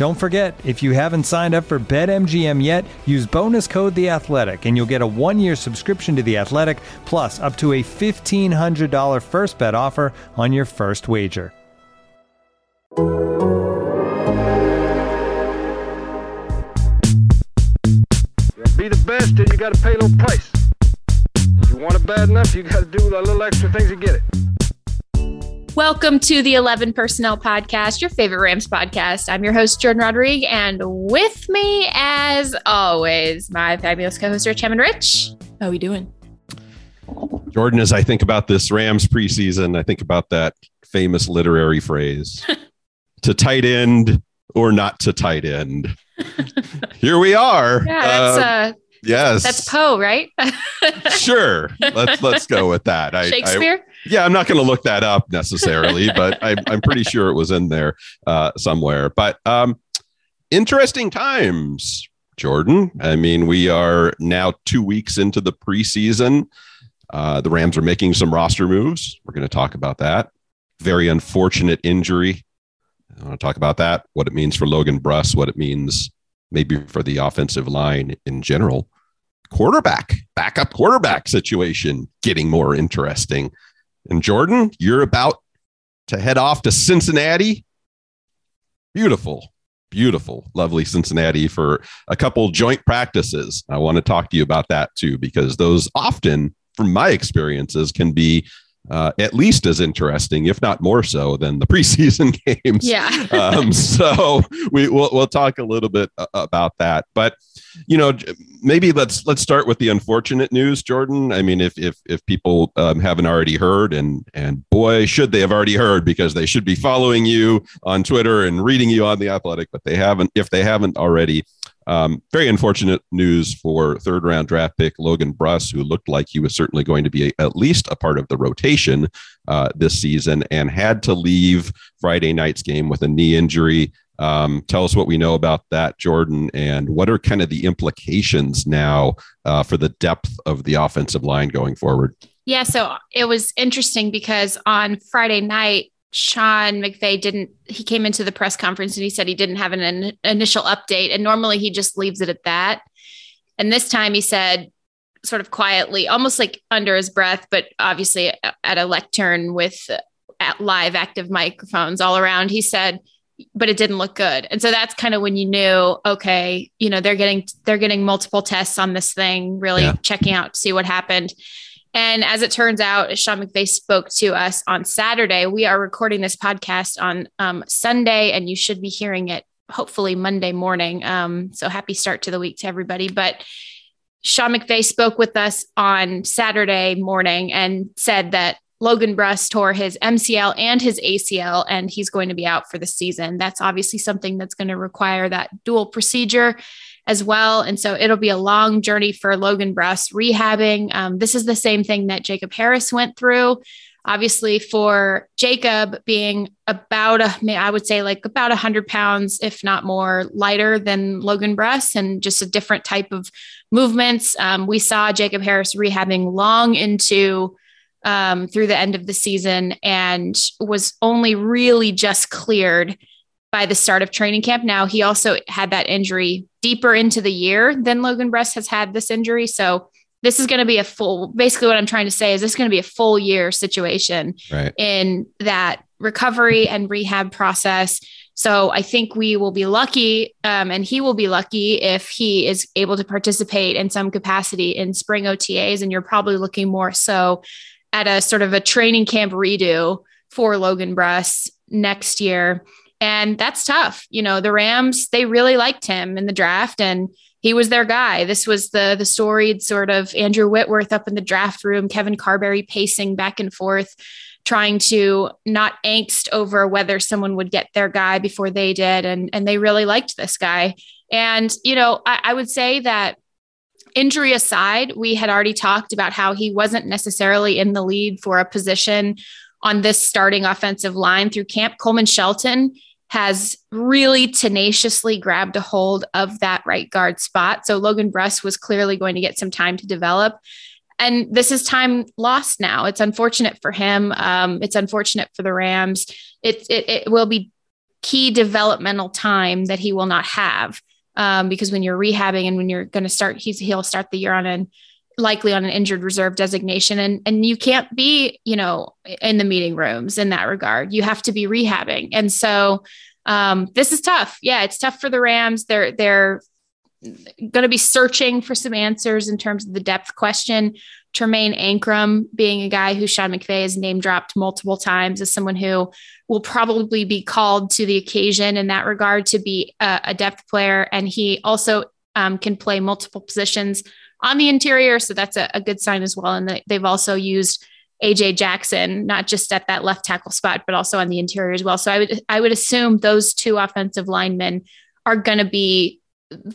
Don't forget, if you haven't signed up for BetMGM yet, use bonus code The Athletic, and you'll get a one-year subscription to The Athletic, plus up to a fifteen hundred dollar first bet offer on your first wager. Be the best, and you got to pay a little price. If you want it bad enough, you got to do a little extra things to get it. Welcome to the 11 Personnel Podcast, your favorite Rams podcast. I'm your host, Jordan Rodriguez, and with me, as always, my fabulous co-host, Rich Hammond. Rich, how are we doing? Jordan, as I think about this Rams preseason, I think about that famous literary phrase to tight end or not to tight end. Here we are. Yeah, that's Uh, uh, yes. that's Poe, right? sure. Let's let's go with that. I, I, Shakespeare. Yeah, I'm not going to look that up necessarily, but I, I'm pretty sure it was in there uh, somewhere. But um, interesting times, Jordan. I mean, we are now two weeks into the preseason. Uh, the Rams are making some roster moves. We're going to talk about that. Very unfortunate injury. I want to talk about that, what it means for Logan Bruss, what it means maybe for the offensive line in general. Quarterback, backup quarterback situation getting more interesting. And Jordan, you're about to head off to Cincinnati. Beautiful, beautiful, lovely Cincinnati for a couple joint practices. I want to talk to you about that too, because those often, from my experiences, can be uh, at least as interesting, if not more so, than the preseason games. Yeah. um, so we we'll, we'll talk a little bit about that, but you know, maybe let's let's start with the unfortunate news, Jordan. I mean, if if if people um, haven't already heard, and and boy, should they have already heard because they should be following you on Twitter and reading you on the Athletic, but they haven't. If they haven't already, um, very unfortunate news for third round draft pick Logan Bruss, who looked like he was certainly going to be a, at least a part of the rotation uh, this season and had to leave Friday night's game with a knee injury. Um, tell us what we know about that, Jordan, and what are kind of the implications now uh, for the depth of the offensive line going forward? Yeah, so it was interesting because on Friday night, Sean McVay didn't, he came into the press conference and he said he didn't have an in- initial update. And normally he just leaves it at that. And this time he said, sort of quietly, almost like under his breath, but obviously at a lectern with uh, at live active microphones all around, he said, but it didn't look good. And so that's kind of when you knew, okay, you know, they're getting they're getting multiple tests on this thing, really Yeah. checking out to see what happened. And as it turns out, Sean McVay spoke to us on Saturday, we are recording this podcast on um, Sunday, and you should be hearing it hopefully Monday morning. Um, so happy start to the week to everybody. But Sean McVay spoke with us on Saturday morning and said that Logan Bruss tore his MCL and his ACL, and he's going to be out for the season. That's obviously something that's going to require that dual procedure as well. And so it'll be a long journey for Logan Bruss rehabbing. Um, this is the same thing that Jacob Harris went through. Obviously, for Jacob being about a, I would say like about a 100 pounds, if not more, lighter than Logan Bruss, and just a different type of movements. Um, we saw Jacob Harris rehabbing long into um, through the end of the season and was only really just cleared by the start of training camp. Now, he also had that injury deeper into the year than Logan Bruss has had this injury. So, this is going to be a full, basically, what I'm trying to say is this is going to be a full year situation Right. in that recovery and rehab process. So I think we will be lucky, um, and he will be lucky if he is able to participate in some capacity in spring OTAs. And you're probably looking more so at a sort of a training camp redo for Logan Bruss next year. And that's tough. You know, the Rams, they really liked him in the draft and he was their guy. This was the the storied sort of Andrew Whitworth up in the draft room, Kevin Carberry pacing back and forth, trying to not angst over whether someone would get their guy before they did. And, and they really liked this guy. And, you know, I, I would say that injury aside, we had already talked about how he wasn't necessarily in the lead for a position on this starting offensive line through camp. Coleman Shelton has really tenaciously grabbed a hold of that right guard spot. So Logan Bruss was clearly going to get some time to develop. And this is time lost now. It's unfortunate for him. Um, it's unfortunate for the Rams. It, it, it will be key developmental time that he will not have um, because when you're rehabbing and when you're going to start, he's he'll start the year on an likely on an injured reserve designation. And and you can't be you know in the meeting rooms in that regard. You have to be rehabbing. And so um, this is tough. Yeah it's tough for the rams. They're they're going to be searching for some answers in terms of the depth question. Tremayne Anchrum being a guy who Sean McVay has name dropped multiple times as someone who will probably be called to the occasion in that regard to be a, a depth player. And he also um, can play multiple positions on the interior. So that's a, a good sign as well. And they've also used AJ Jackson, not just at that left tackle spot, but also on the interior as well. So I would I would assume those two offensive linemen are going to be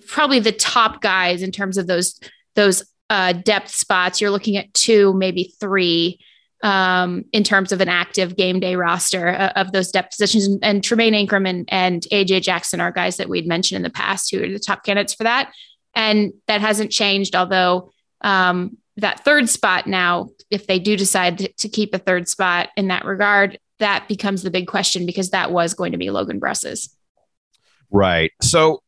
probably the top guys in terms of those those uh, depth spots. You're looking at two, maybe three um, in terms of an active game day roster uh, of those depth positions. And, and Tremayne Anchrum and, and AJ Jackson are guys that we'd mentioned in the past who are the top candidates for that and that hasn't changed. Although um, that third spot now, if they do decide to, keep a third spot in that regard, that becomes the big question because that was going to be Logan Bruss's. Right. So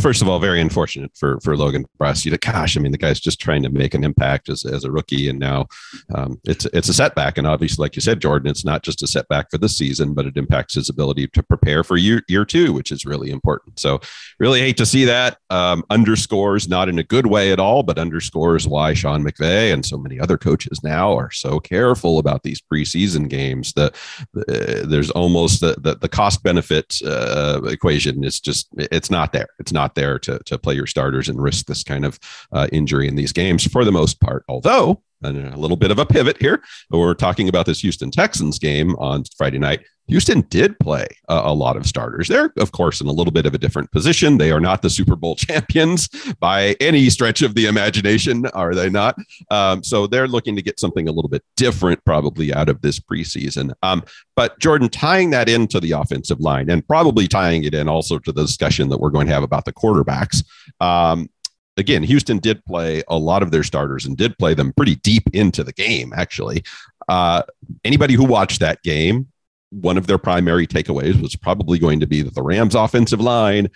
first of all, very unfortunate for for Logan know, gosh, I mean, the guy's just trying to make an impact as, as a rookie, and now um, it's it's a setback. And obviously, like you said, Jordan, it's not just a setback for the season, but it impacts his ability to prepare for year year two, which is really important. So, really hate to see that. Um, underscores not in a good way at all, but underscores why Sean McVay and so many other coaches now are so careful about these preseason games. The, the there's almost the the, the cost benefit uh, equation is just it's not there. It's not there to, to play your starters and risk this kind of uh, injury in these games for the most part. Although, a little bit of a pivot here, we're talking about this Houston Texans game on Friday night. Houston did play a, a, lot of starters. They're, of course, in a little bit of a different position. They are not the Super Bowl champions by any stretch of the imagination, are they not? Um, so they're looking to get something a little bit different, probably out of this preseason. Um, but Jordan, tying that into the offensive line and probably tying it in also to the discussion that we're going to have about the quarterbacks. Um, again, Houston did play a lot of their starters and did play them pretty deep into the game, actually. Uh, anybody who watched that game one of their primary takeaways was probably going to be that the Rams offensive line,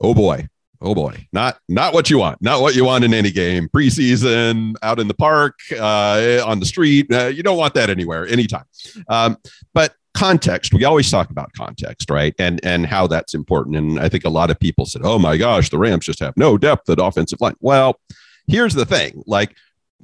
oh boy, oh boy, not not what you want, not what you want in any game. Preseason, out in the park, uh, on the street, uh, you don't want that anywhere, anytime. Um, but context, we always talk about context, right? And and how that's important. And I think a lot of people said, "Oh my gosh, the Rams just have no depth at offensive line." Well, here's the thing, like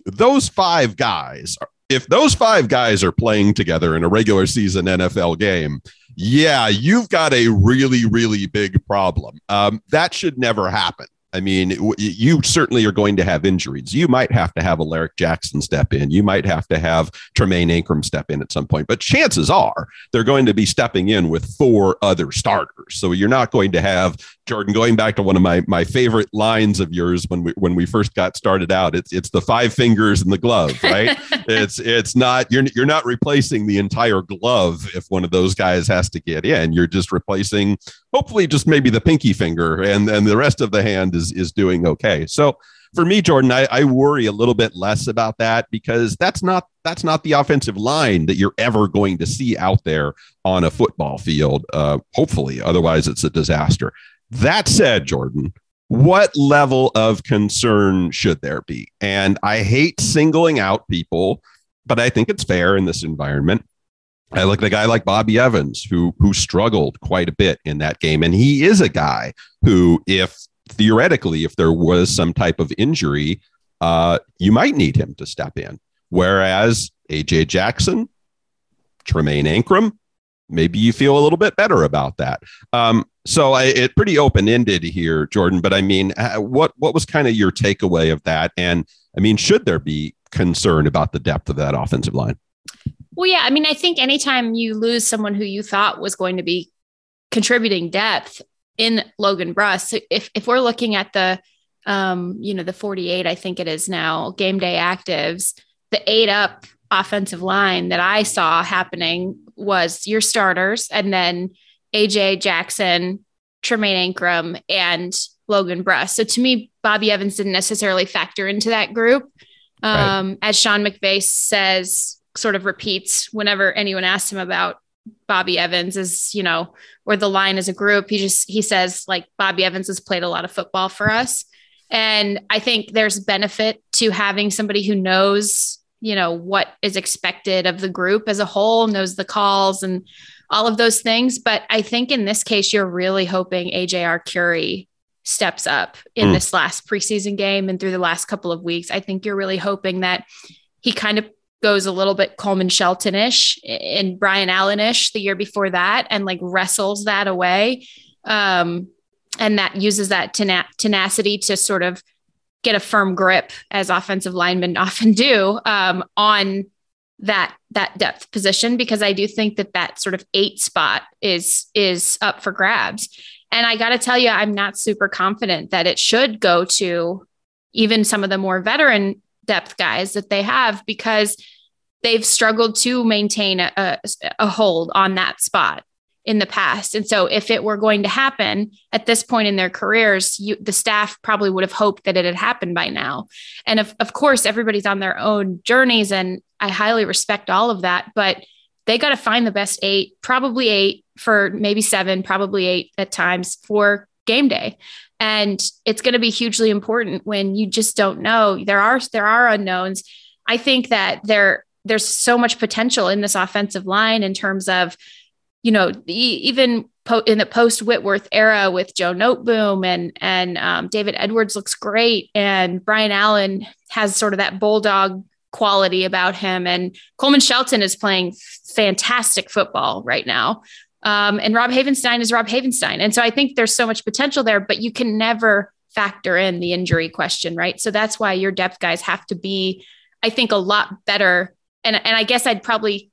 those five guys if those five guys are playing together in a regular season NFL game, yeah, you've got a really, really big problem. Um, that should never happen. I mean, you certainly are going to have injuries. You might have to have Alaric Jackson step in. You might have to have Tremayne Anchrum step in at some point. But chances are they're going to be stepping in with four other starters. So you're not going to have Jordan, going back to one of my my favorite lines of yours when we when we first got started out, it's it's the five fingers and the glove, right? it's it's not you're you're not replacing the entire glove if one of those guys has to get in. You're just replacing hopefully just maybe the pinky finger and and the rest of the hand is is doing okay. So for me, Jordan, I, I worry a little bit less about that because that's not that's not the offensive line that you're ever going to see out there on a football field. Uh, hopefully, otherwise it's a disaster. That said, Jordan, what level of concern should there be? And I hate singling out people, but I think it's fair in this environment. I look at a guy like Bobby Evans, who who struggled quite a bit in that game, and he is a guy who, if theoretically, if there was some type of injury, uh, you might need him to step in. Whereas AJ Jackson, Tremayne Anchrum, maybe you feel a little bit better about that. Um, so I, it pretty open ended here, Jordan. But I mean, uh, what what was kind of your takeaway of that? And I mean, should there be concern about the depth of that offensive line? Well, yeah. I mean, I think anytime you lose someone who you thought was going to be contributing depth in Logan Bruss, if if we're looking at the um, you know, the 48, I think it is now, game day actives, the eight up offensive line that I saw happening was your starters and then AJ Jackson, Tremayne Anchrum, and Logan Bruss. So to me, Bobby Evans didn't necessarily factor into that group. Um, right. As Sean McVay says, sort of repeats whenever anyone asks him about Bobby Evans is, you know, or the line as a group. He just he says like Bobby Evans has played a lot of football for us. And I think there's benefit to having somebody who knows, you know, what is expected of the group as a whole, knows the calls and all of those things. But I think in this case, you're really hoping AJ Arcuri steps up in mm. this last preseason game and through the last couple of weeks. I think you're really hoping that he kind of goes a little bit Coleman Shelton-ish and Brian Allen-ish the year before that and like wrestles that away. Um, and that uses that tena- tenacity to sort of get a firm grip as offensive linemen often do um, on that that depth position because I do think that that sort of eight spot is is up for grabs. And I got to tell you, I'm not super confident that it should go to even some of the more veteran depth guys that they have because they've struggled to maintain a, a, hold on that spot in the past. And so if it were going to happen at this point in their careers, you, the staff probably would have hoped that it had happened by now. And of, of course, everybody's on their own journeys and I highly respect all of that, but they got to find the best eight, probably eight for maybe seven, probably eight at times for game day. And it's going to be hugely important when you just don't know. There are there are unknowns. I think that there there's so much potential in this offensive line in terms of you know, even po- in the post Whitworth era with Joe Noteboom and and um, David Edwards looks great, and Brian Allen has sort of that bulldog quality about him, and Coleman Shelton is playing fantastic football right now. Um, and Rob Havenstein is Rob Havenstein. And so I think there's so much potential there, but you can never factor in the injury question, right? So that's why your depth guys have to be, I think, a lot better. And, and I guess I'd probably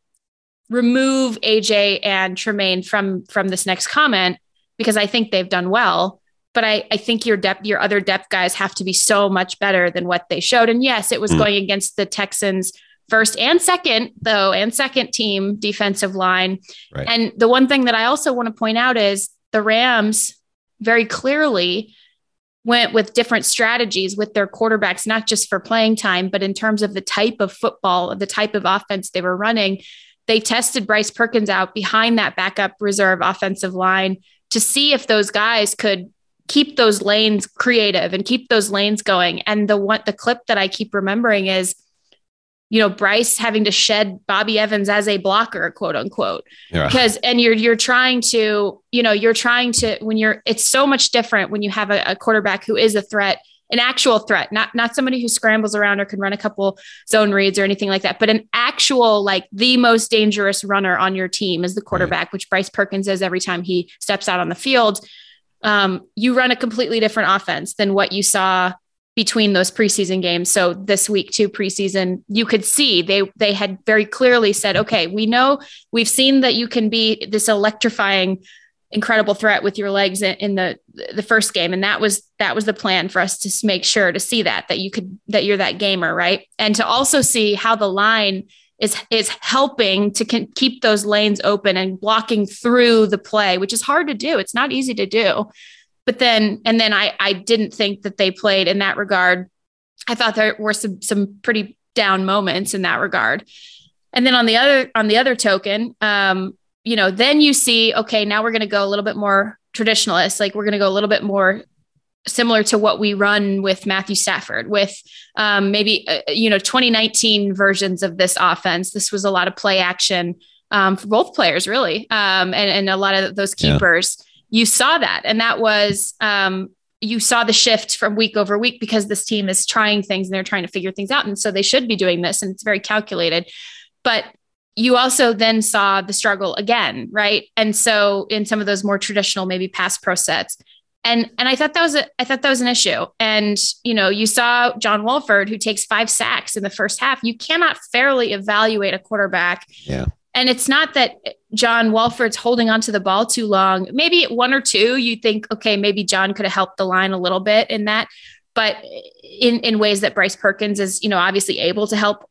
remove AJ and Tremayne from from this next comment because I think they've done well. But I, I think your depth, your other depth guys have to be so much better than what they showed. And yes, it was mm. going against the Texans first and second, though, and second team defensive line. Right. And the one thing that I also want to point out is the Rams very clearly went with different strategies with their quarterbacks, not just for playing time, but in terms of the type of football, the type of offense they were running they tested Bryce Perkins out behind that backup reserve offensive line to see if those guys could keep those lanes creative and keep those lanes going. And the one the clip that I keep remembering is you know Bryce having to shed Bobby Evans as a blocker quote unquote yeah. because and you're you're trying to you know you're trying to when you're it's so much different when you have a, a quarterback who is a threat an actual threat, not not somebody who scrambles around or can run a couple zone reads or anything like that, but an actual like the most dangerous runner on your team is the mm-hmm. quarterback, right. which Bryce Perkins is every time he steps out on the field. Um, you run a completely different offense than what you saw between those preseason games. So this week two preseason, you could see they they had very clearly said, okay, we know we've seen that you can be this electrifying incredible threat with your legs in the the first game and that was that was the plan for us to make sure to see that that you could that you're that gamer right and to also see how the line is is helping to keep those lanes open and blocking through the play which is hard to do. It's not easy to do. But then and then I I didn't think that they played in that regard. I thought there were some some pretty down moments in that regard. And then on the other on the other token um you know, then you see, okay, now we're going to go a little bit more traditionalist. Like we're going to go a little bit more similar to what we run with Matthew Stafford, with um, maybe, uh, you know, 2019 versions of this offense. This was a lot of play action, um, for both players, really, um, and, and a lot of those keepers. Yeah. You saw that, and that was um, you saw the shift from week over week because this team is trying things and they're trying to figure things out, and so they should be doing this, and it's very calculated. But you also then saw the struggle again, right? And so in some of those more traditional, maybe pass pro sets, and and I thought that was a I thought that was an issue. And you know, you saw John Wolford who takes five sacks in the first half. You cannot fairly evaluate a quarterback. Yeah. And it's not that John Wolford's holding onto the ball too long. Maybe one or two, you think, okay, maybe John could have helped the line a little bit in that, but in in ways that Bryce Perkins is, you know, obviously able to help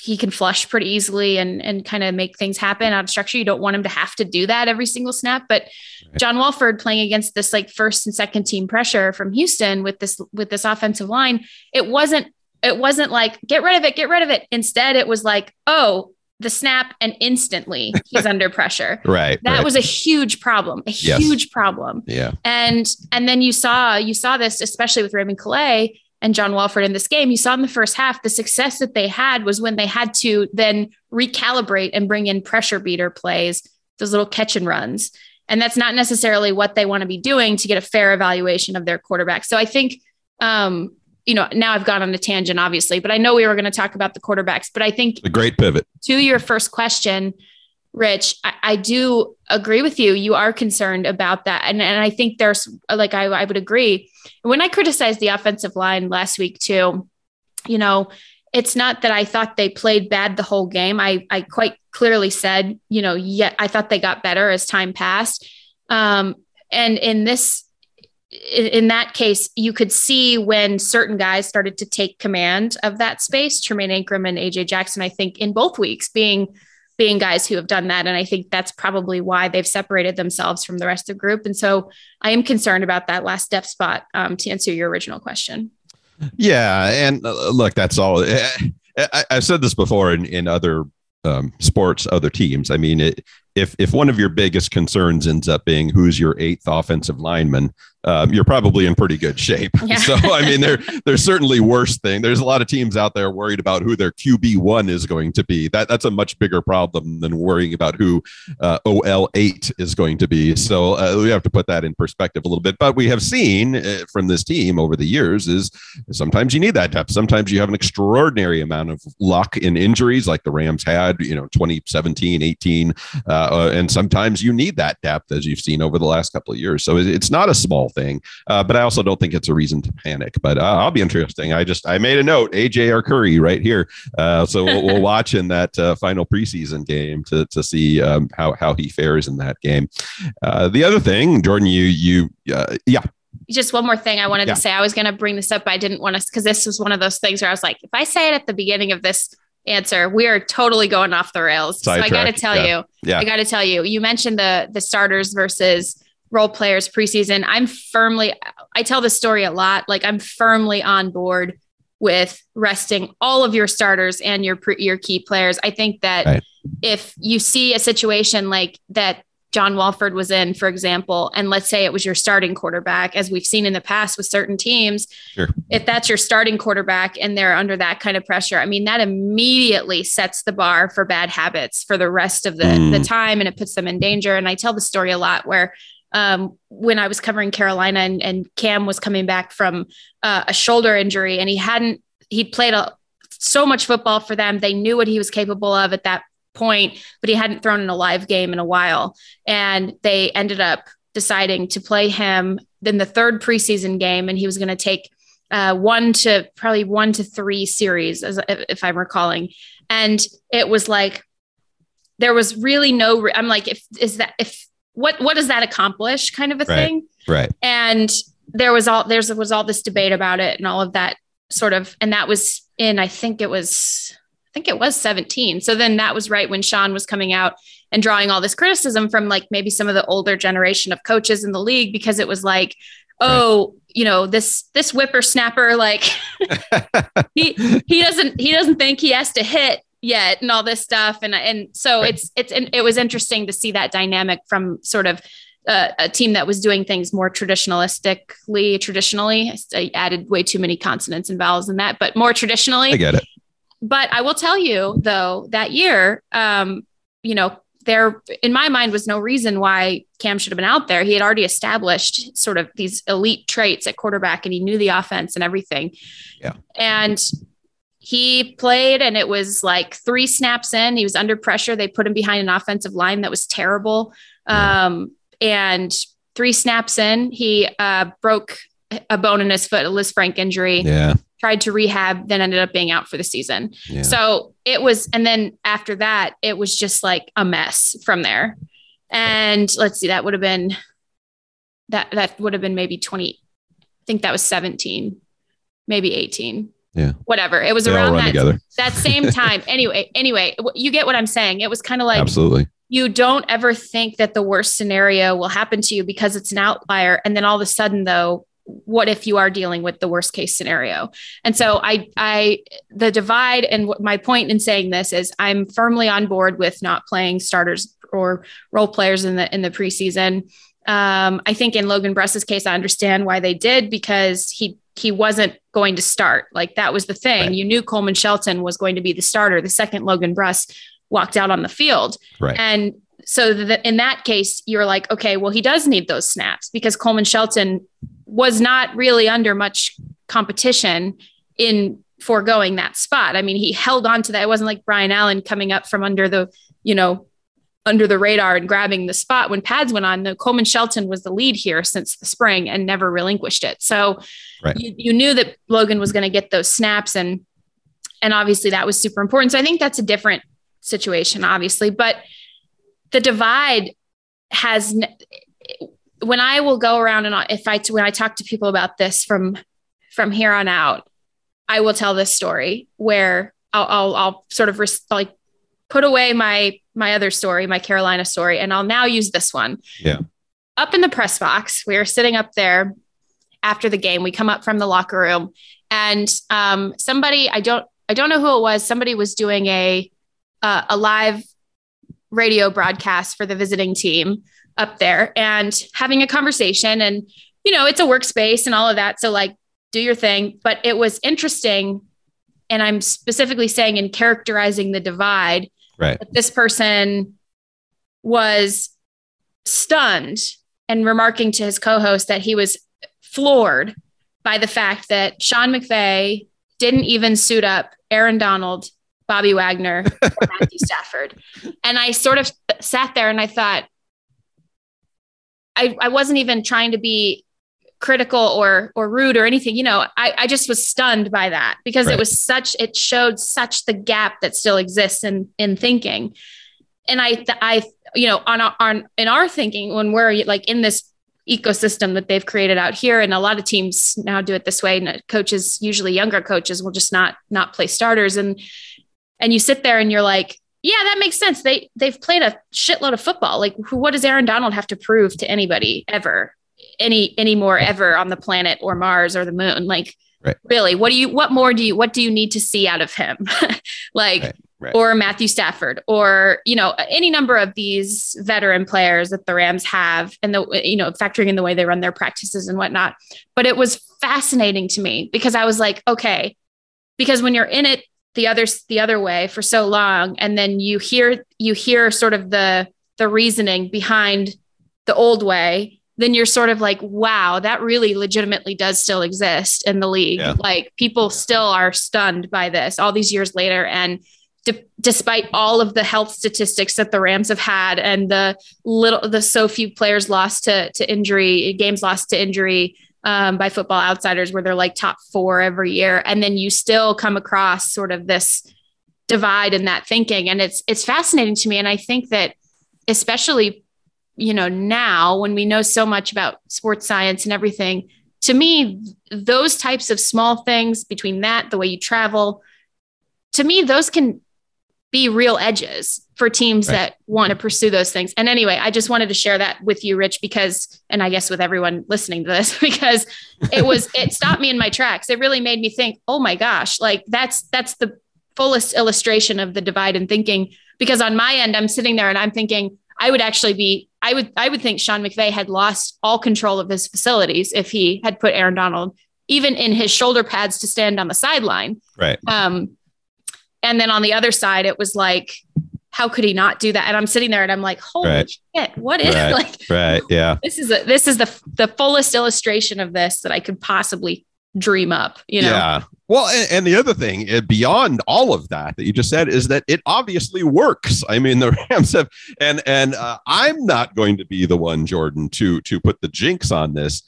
he can flush pretty easily and and kind of make things happen out of structure. You don't want him to have to do that every single snap. But right. John Wolford playing against this like first and second team pressure from Houston with this with this offensive line, it wasn't it wasn't like get rid of it, get rid of it. Instead, it was like, oh, the snap and instantly he's under pressure. Right. That right. was a huge problem, a yes. huge problem. Yeah. And and then you saw you saw this especially with Raymond Calais and John Wolford in this game, you saw in the first half, the success that they had was when they had to then recalibrate and bring in pressure beater plays, those little catch and runs. And that's not necessarily what they want to be doing to get a fair evaluation of their quarterback. So I think, um, you know, now I've gone on a tangent, obviously, but I know we were going to talk about the quarterbacks. But I think a great pivot to your first question, Rich, I, I, do agree with you. You are concerned about that. And, and I think there's like, I, I would agree. When I criticized the offensive line last week, too, you know, it's not that I thought they played bad the whole game. I, I quite clearly said, you know, yet I thought they got better as time passed. Um, and in this, in that case, you could see when certain guys started to take command of that space, Tremayne Anchrum and AJ Jackson, I think in both weeks being being guys who have done that. And I think that's probably why they've separated themselves from the rest of the group. And so I am concerned about that last depth spot um, to answer your original question. Yeah. And uh, look, that's all. I, have said this before in, in other um, sports, other teams. I mean, it, if if one of your biggest concerns ends up being who's your eighth offensive lineman, um, you're probably in pretty good shape. Yeah. So I mean, there there's certainly worse thing. There's a lot of teams out there worried about who their QB one is going to be. That that's a much bigger problem than worrying about who uh, OL eight is going to be. So uh, we have to put that in perspective a little bit. But we have seen uh, from this team over the years is sometimes you need that depth. Sometimes you have an extraordinary amount of luck in injuries, like the Rams had, you know, 2017, 18, uh, uh, and sometimes you need that depth, as you've seen over the last couple of years. So it's not a small thing, uh, but I also don't think it's a reason to panic. But uh, I'll be interesting. I just I made a note, AJ Arcuri right here. Uh, so we'll, we'll, watch in that uh, final preseason game to to see um, how how he fares in that game. Uh, the other thing, Jordan, you you uh, yeah just one more thing I wanted yeah. to say. I was going to bring this up, but I didn't want to because this was one of those things where I was like, if I say it at the beginning of this answer, we are totally going off the rails. Side so I got to tell yeah. you, yeah. I got to tell you, you mentioned the the starters versus role players preseason. I'm firmly, I tell this story a lot. Like I'm firmly on board with resting all of your starters and your your key players. I think that right. if you see a situation like that John Wolford was in, for example, and let's say it was your starting quarterback, as we've seen in the past with certain teams, sure. if that's your starting quarterback and they're under that kind of pressure, I mean, that immediately sets the bar for bad habits for the rest of the, mm. the time and it puts them in danger. And I tell the story a lot where um, when I was covering Carolina and, and Cam was coming back from uh, a shoulder injury and he hadn't, he'd played a, so much football for them. They knew what he was capable of at that point, but he hadn't thrown in a live game in a while. And they ended up deciding to play him in the third preseason game, and he was going to take uh, one to probably one to three series, as if I'm recalling. And it was like there was really no. I'm like, if is that if what what does that accomplish kind of a right, thing right and there was all there's was all this debate about it and all of that sort of and that was in i think it was think it was 17 so then that was right when sean was coming out and drawing all this criticism from like maybe some of the older generation of coaches in the league because it was like oh you know this this whippersnapper like he he doesn't he doesn't think he has to hit yet and all this stuff. And and so right. it's it's it was interesting to see that dynamic from sort of uh, a team that was doing things more traditionalistically traditionally. I added way too many consonants and vowels in that but more traditionally. I get it but I will tell you though that year um you know there, in my mind, was no reason why Cam should have been out there. He had already established sort of these elite traits at quarterback and he knew the offense and everything. Yeah. And he played and it was like three snaps in. He was under pressure. They put him behind an offensive line that was terrible. Um, and three snaps in, he uh, broke a bone in his foot, a Lisfranc injury. Yeah. Tried to rehab, then ended up being out for the season. Yeah. So it was, and then after that, it was just like a mess from there. And let's see, that would have been that that would have been maybe 20. I think that was 17, maybe 18. Yeah. Whatever. It was They around that, together. that same time. anyway, anyway, you get what I'm saying. It was kind of like Absolutely. you don't ever think that the worst scenario will happen to you because it's an outlier and then all of a sudden though what if you are dealing with the worst case scenario? And so i i the divide and my point in saying this is i'm firmly on board with not playing starters or role players in the in the preseason. Um, i think in logan bruss's case i understand why they did because he he wasn't going to start. Like that was the thing. Right. you knew coleman shelton was going to be the starter the second logan bruss walked out on the field. Right. and so that in that case, you're like, okay, well, he does need those snaps because Coleman Shelton was not really under much competition in foregoing that spot. I mean, he held on to that. It wasn't like Brian Allen coming up from under the, you know, under the radar and grabbing the spot when pads went on. The Coleman Shelton was the lead here since the spring and never relinquished it. So Right. you, you knew that Logan was going to get those snaps and and obviously that was super important. So I think that's a different situation, obviously, but the divide has when I will go around and if I when I talk to people about this from from here on out, I will tell this story where I'll I'll, I'll sort of res- like put away my my other story, my Carolina story, and I'll now use this one. Yeah. Up in the press box, we are sitting up there after the game. We come up from the locker room, and um, somebody I don't I don't know who it was. Somebody was doing a uh, a live radio broadcast for the visiting team up there and having a conversation and you know it's a workspace and all of that so like do your thing but it was interesting and i'm specifically saying in characterizing the divide Right. that this person was stunned and remarking to his co-host that he was floored by the fact that Sean McVay didn't even suit up Aaron Donald, Bobby Wagner, or Matthew Stafford. And I sort of sat there and I thought, I, I wasn't even trying to be critical or or rude or anything. You know, I, I just was stunned by that because Right. it was such it showed such the gap that still exists in in thinking. And I I you know on our- on in our thinking when we're like in this ecosystem that they've created out here and a lot of teams now do it this way and coaches usually younger coaches will just not not play starters and and you sit there and you're like yeah that makes sense. They they've played a shitload of football. Like who, what does aaron donald have to prove to anybody ever any anymore ever on the planet or mars or the moon? Like Right. really what do you what more do you what do you need to see out of him? Like Right, right. or matthew stafford or you know any number of these veteran players that the rams have and the you know factoring in the way they run their practices and whatnot. But it was fascinating to me because i was like okay because when you're in it the other the other way for so long. And then you hear you hear sort of the the reasoning behind the old way then you're sort of like wow that really legitimately does still exist in the league. Yeah. like people still are stunned by this all these years later. And d- despite all of the health statistics that the rams have had and the little the so few players lost to to injury games lost to injury um, by football outsiders where they're like top four every year. And then you still come across sort of this divide in that thinking. And it's it's fascinating to me. And i think that especially you know now when we know so much about sports science and everything to me those types of small things between that the way you travel to me those can be real edges for teams Right. that want to pursue those things and anyway i just wanted to share that with you rich because and i guess with everyone listening to this because it was it stopped me in my tracks it really made me think oh my gosh like that's that's the fullest illustration of the divide in thinking because on my end i'm sitting there and i'm thinking i would actually be i would i would think sean mcvay had lost all control of his facilities if he had put aaron donald even in his shoulder pads to stand on the sideline Right. um, and then on the other side, it was like, how could he not do that? And I'm sitting there and I'm like, holy Right. shit, what is Right. like Right. Yeah. this is a, this is the the fullest illustration of this that I could possibly dream up, you know. Yeah. Well, and, and the other thing uh, beyond all of that that you just said is that it obviously works. I mean, the Rams have, and and uh, I'm not going to be the one, Jordan, to to put the jinx on this.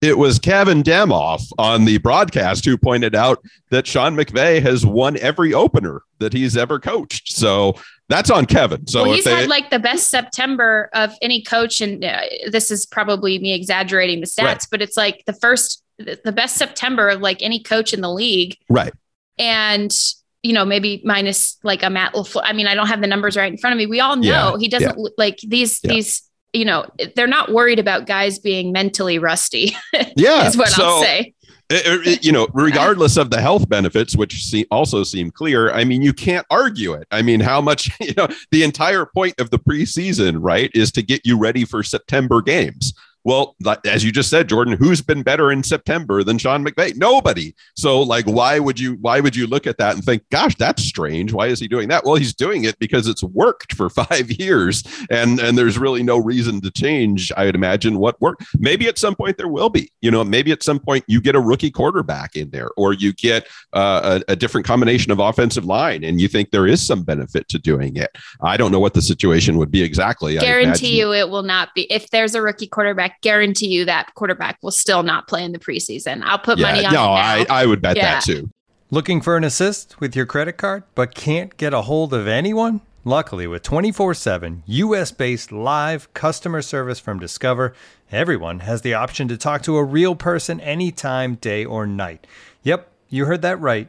It was Kevin Demoff on the broadcast who pointed out that Sean McVay has won every opener that he's ever coached. So that's on Kevin. So well, he's they, had like the best September of any coach, and uh, this is probably me exaggerating the stats, Right. but it's like the first, the best September of like any coach in the league, right, and you know maybe minus like a Matt. LaFleur. I mean, I don't have the numbers right in front of me. We all know Yeah, he doesn't look like these Yeah. these. You know, they're not worried about guys being mentally rusty. yeah. is what I'll so- say. it- it- you know, regardless of the health benefits, which see, also seem clear, I mean, you can't argue it. I mean, how much, you know, the entire point of the preseason, right, is to get you ready for September games. Well, as you just said, Jordan, who's been better in September than Sean McVay? Nobody. So, like, why would you? Why would you look at that and think, "Gosh, that's strange. Why is he doing that?" Well, he's doing it because it's worked for five years, and and there's really no reason to change. I would imagine what worked. Maybe at some point there will be. You know, maybe at some point you get a rookie quarterback in there, or you get uh, a, a different combination of offensive line, and you think there is some benefit to doing it. I don't know what the situation would be exactly. I guarantee you it will not be if there's a rookie quarterback guarantee you that quarterback will still not play in the preseason i'll put money on no, it now. I, I would bet Yeah. that too. Looking for an assist with your credit card, but can't get a hold of anyone? Luckily, with 24 7 US based live customer service from Discover, everyone has the option to talk to a real person anytime, day or night. Yep, you heard that right.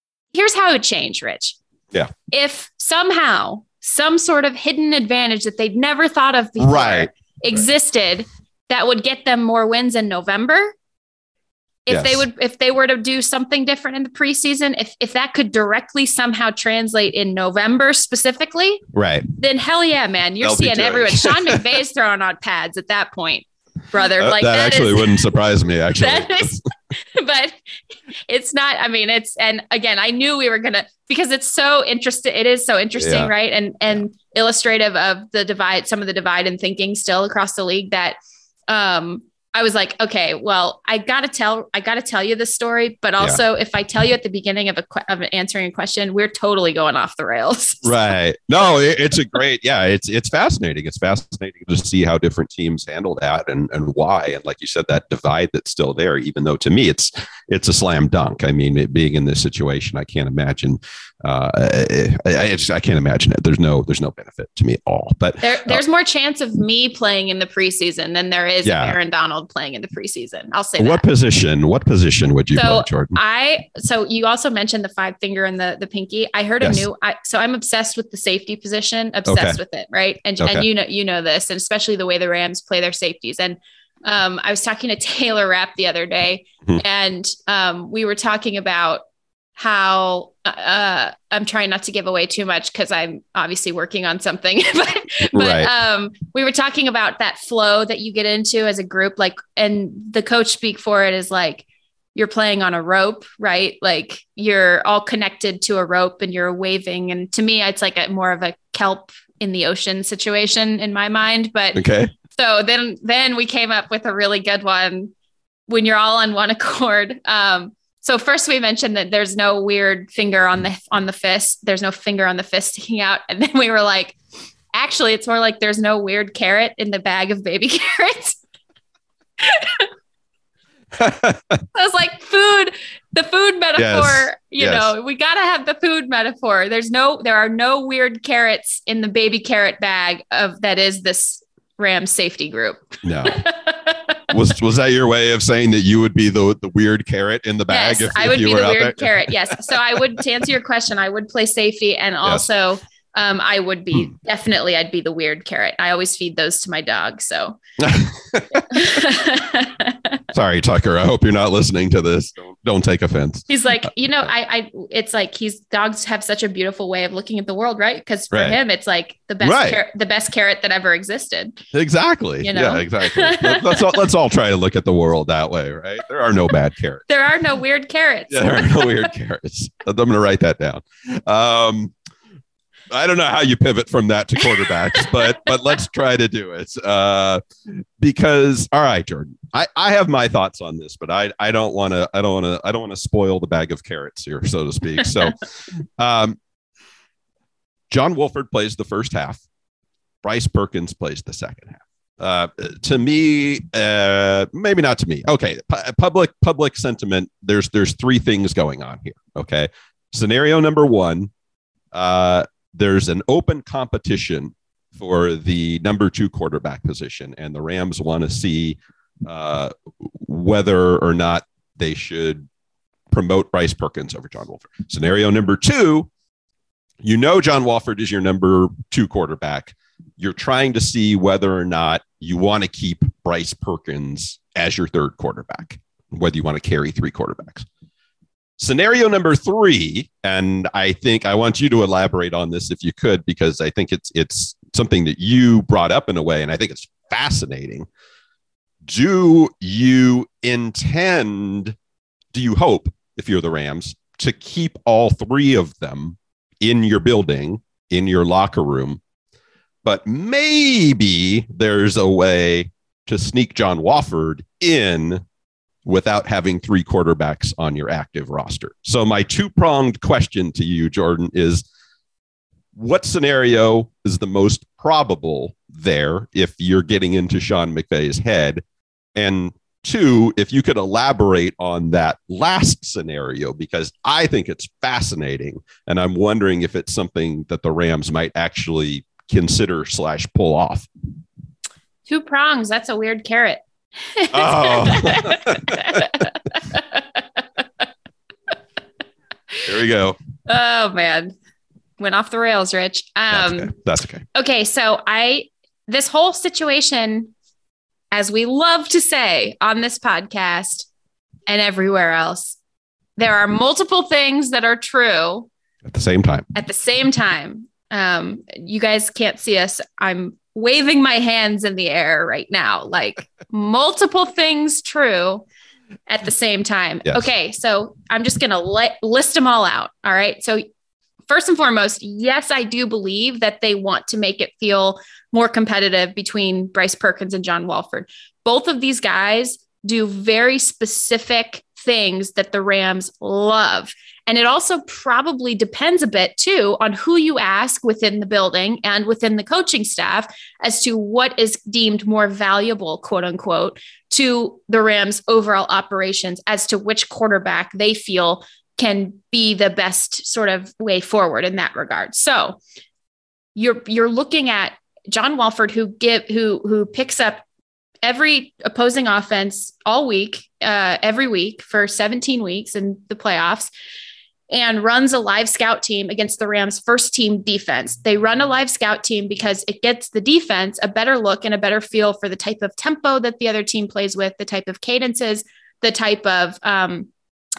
Here's how it would change, Rich. Yeah. If somehow some sort of hidden advantage that they'd never thought of before Right. existed that would get them more wins in November. If they would if they were to do something different in the preseason, if if that could directly somehow translate in November specifically, Right. then hell yeah, man. You're They'll seeing everyone. Sean McVay's throwing on pads at that point, brother. Uh, like that, actually is- wouldn't surprise me. Actually, that is but it's not i mean it's and again i knew we were gonna because it's so interesting it is so interesting Yeah. right and and illustrative of the divide some of the divide in thinking still across the league that um I was like, okay, well, I gotta tell, I gotta tell you this story, but also if I tell you at the beginning of a of answering a question, we're totally going off the rails. right. No, it, it's a great. Yeah, it's it's fascinating. It's fascinating to see how different teams handle that and and why. And like you said, that divide that's still there. Even though to me, it's it's a slam dunk. I mean, it, being in this situation, I can't imagine. Uh, I, I, I just- I can't imagine it. There's no there's no benefit to me at all. But There, there's more chance of me playing in the preseason than there is Yeah. Aaron Donald playing in the preseason. I'll say that. what position? What position would you So, play, Jordan? I so you also mentioned the five finger and the the pinky. I heard Yes. a new. I, so I'm obsessed with the safety position. Obsessed with it, right? And Okay. and you know you know this, and especially the way the Rams play their safeties. And um, I was talking to Taylor Rapp the other day, Mhm. and um, we were talking about how uh, I'm trying not to give away too much because I'm obviously working on something, but but Right. um, we were talking about that flow that you get into as a group, like, and the coach speak for it is like you're playing on a rope, right? Like you're all connected to a rope and you're waving. And to me, it's like a more of a kelp in the ocean situation in my mind. But Okay. so then then we came up with a really good one when you're all on one accord. Um, so first we mentioned that there's no weird finger on the on the fist. There's no finger on the fist sticking out. And then we were like, actually, it's more like there's no weird carrot in the bag of baby carrots. I was like, food, the food metaphor, Yes. you Yes. know, we got to have the food metaphor. There's no, there are no weird carrots in the baby carrot bag of that is this Ram safety group. No. Was was that your way of saying that you would be the the weird carrot in the bag yes, if, I if would you be the weird carrot. Yes. So I would, to answer your question, I would play safety. And also, um, I would be Hmm. definitely, I'd be the weird carrot. I always feed those to my dog. So Sorry, Tucker. I hope you're not listening to this. Don't, don't take offense. he's like, you know, I, I, it's like he's dogs have such a beautiful way of looking at the world, right? Because for Right. him, it's like the best, Right. carrot, the best carrot that ever existed. Exactly. You know? Yeah, exactly. Let- let's all let's all try to look at the world that way, right? There are no bad carrots. There are no weird carrots. Yeah, there are no weird carrots. I'm going to write that down. Um, I don't know how you pivot from that to quarterbacks, but but let's try to do it. Uh, because all right, Jordan, I, I have my thoughts on this, but I I don't want to I don't want to I don't want to spoil the bag of carrots here, so to speak. So, um, John Wolford plays the first half. Bryce Perkins plays the second half. Uh, to me, uh, maybe not to me. Okay, pu- public public sentiment. There's there's three things going on here. Okay, scenario number one, uh, there's an open competition for the number two quarterback position, and the Rams want to see uh, whether or not they should promote Bryce Perkins over John Wolford. Scenario number two, you know John Wolford is your number two quarterback. You're trying to see whether or not you want to keep Bryce Perkins as your third quarterback, whether you want to carry three quarterbacks. Scenario number three, and I think I want you to elaborate on this if you could, because I think it's it's something that you brought up in a way, and I think it's fascinating. Do you intend, do you hope, if you're the Rams, to keep all three of them in your building, in your locker room? But maybe there's a way to sneak John Wolford in without having three quarterbacks on your active roster. So my two-pronged question to you, Jordan, is what scenario is the most probable there if you're getting into Sean McVay's head? And two, if you could elaborate on that last scenario, because I think it's fascinating. And I'm wondering if it's something that the Rams might actually consider slash pull off. Two prongs. That's a weird carrot. Oh. There we go. oh man. Went off the rails, Rich. That's Um okay. That's okay. okay, so I this whole situation, as we love to say on this podcast and everywhere else, there are multiple things that are true At the same time. at the same time. Um, you guys can't see us. I'm waving my hands in the air right now, like multiple things true at the same time. Yes. Okay, so I'm just gonna let list them all out. All right. So first and foremost, yes, I do believe that they want to make it feel more competitive between Bryce Perkins and John Wolford. Both of these guys do very specific things that the Rams love. And it also probably depends a bit too on who you ask within the building and within the coaching staff as to what is deemed more valuable, quote unquote, to the Rams' overall operations as to which quarterback they feel can be the best sort of way forward in that regard. So you're you're looking at John Wolford who give who who picks up every opposing offense all week, uh, every week for 17 weeks in the playoffs and runs a live scout team against the Rams' first team defense. They run a live scout team because it gets the defense a better look and a better feel for the type of tempo that the other team plays with, the type of cadences, the type of um,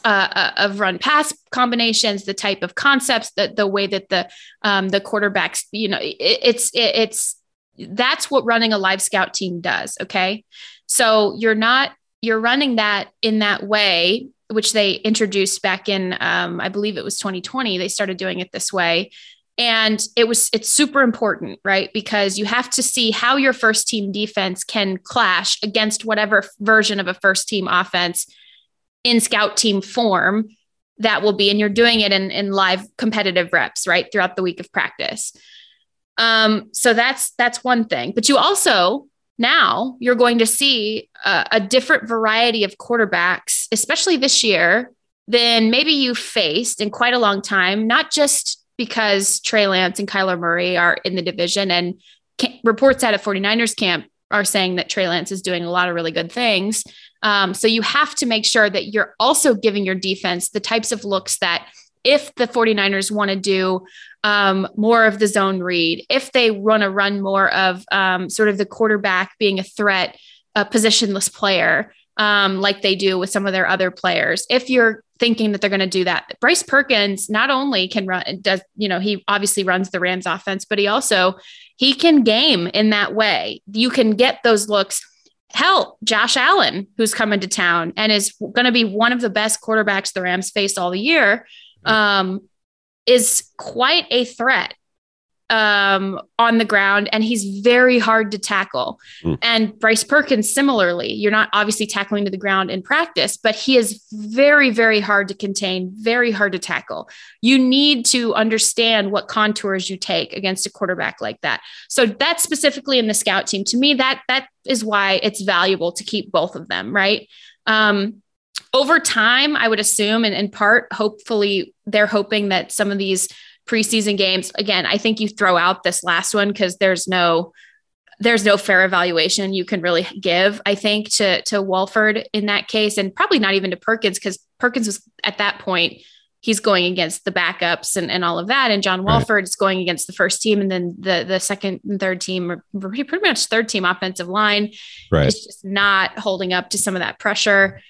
uh, uh, of run pass combinations, the type of concepts, that the way that the um, the quarterbacks, you know, it, it's it, it's that's what running a live scout team does. Okay, so you're not you're running that in that way which they introduced back in um, i believe it was 2020 they started doing it this way. And it was it's super important right? Because you have to see how your first team defense can clash against whatever version of a first team offense in scout team form that will be and you're doing it in, in live competitive reps right throughout the week of practice. Um, so that's that's one thing. But you also now you're going to see a, a different variety of quarterbacks, especially this year, than maybe you faced in quite a long time, not just because Trey Lance and Kyler Murray are in the division and reports out of 49ers camp are saying that Trey Lance is doing a lot of really good things. Um, so you have to make sure that you're also giving your defense the types of looks that if the 49ers want to do um, more of the zone read, if they want to run more of um, sort of the quarterback being a threat, a positionless player, um, like they do with some of their other players. If you're thinking that they're going to do that, Bryce Perkins not only can run, does you know he obviously runs the Rams offense, but he also he can game in that way. You can get those looks. Hell, Josh Allen, who's coming to town and is going to be one of the best quarterbacks the Rams face all the year, um, is quite a threat um, on the ground and he's very hard to tackle. Mm. And Bryce Perkins, similarly, you're not obviously tackling to the ground in practice, but he is very, very hard to contain, very hard to tackle. You need to understand what contours you take against a quarterback like that. So that's specifically in the scout team. To me, that that is why it's valuable to keep both of them, right? Um, over time, I would assume, and in part, hopefully, they're hoping that some of these preseason games. Again, I think you throw out this last one because there's no there's no fair evaluation you can really give, I think, to to Wolford in that case, and probably not even to Perkins, because Perkins was at that point, he's going against the backups and, and all of that. And John Wolford right. is going against the first team and then the the second and third team or pretty, pretty much third team offensive line right. is just not holding up to some of that pressure.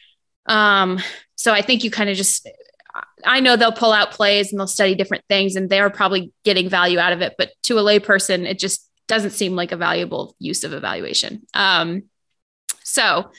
Um, so I think you kind of just I know they'll pull out plays and they'll study different things and they're probably getting value out of it. But to a layperson, it just doesn't seem like a valuable use of evaluation. Um, so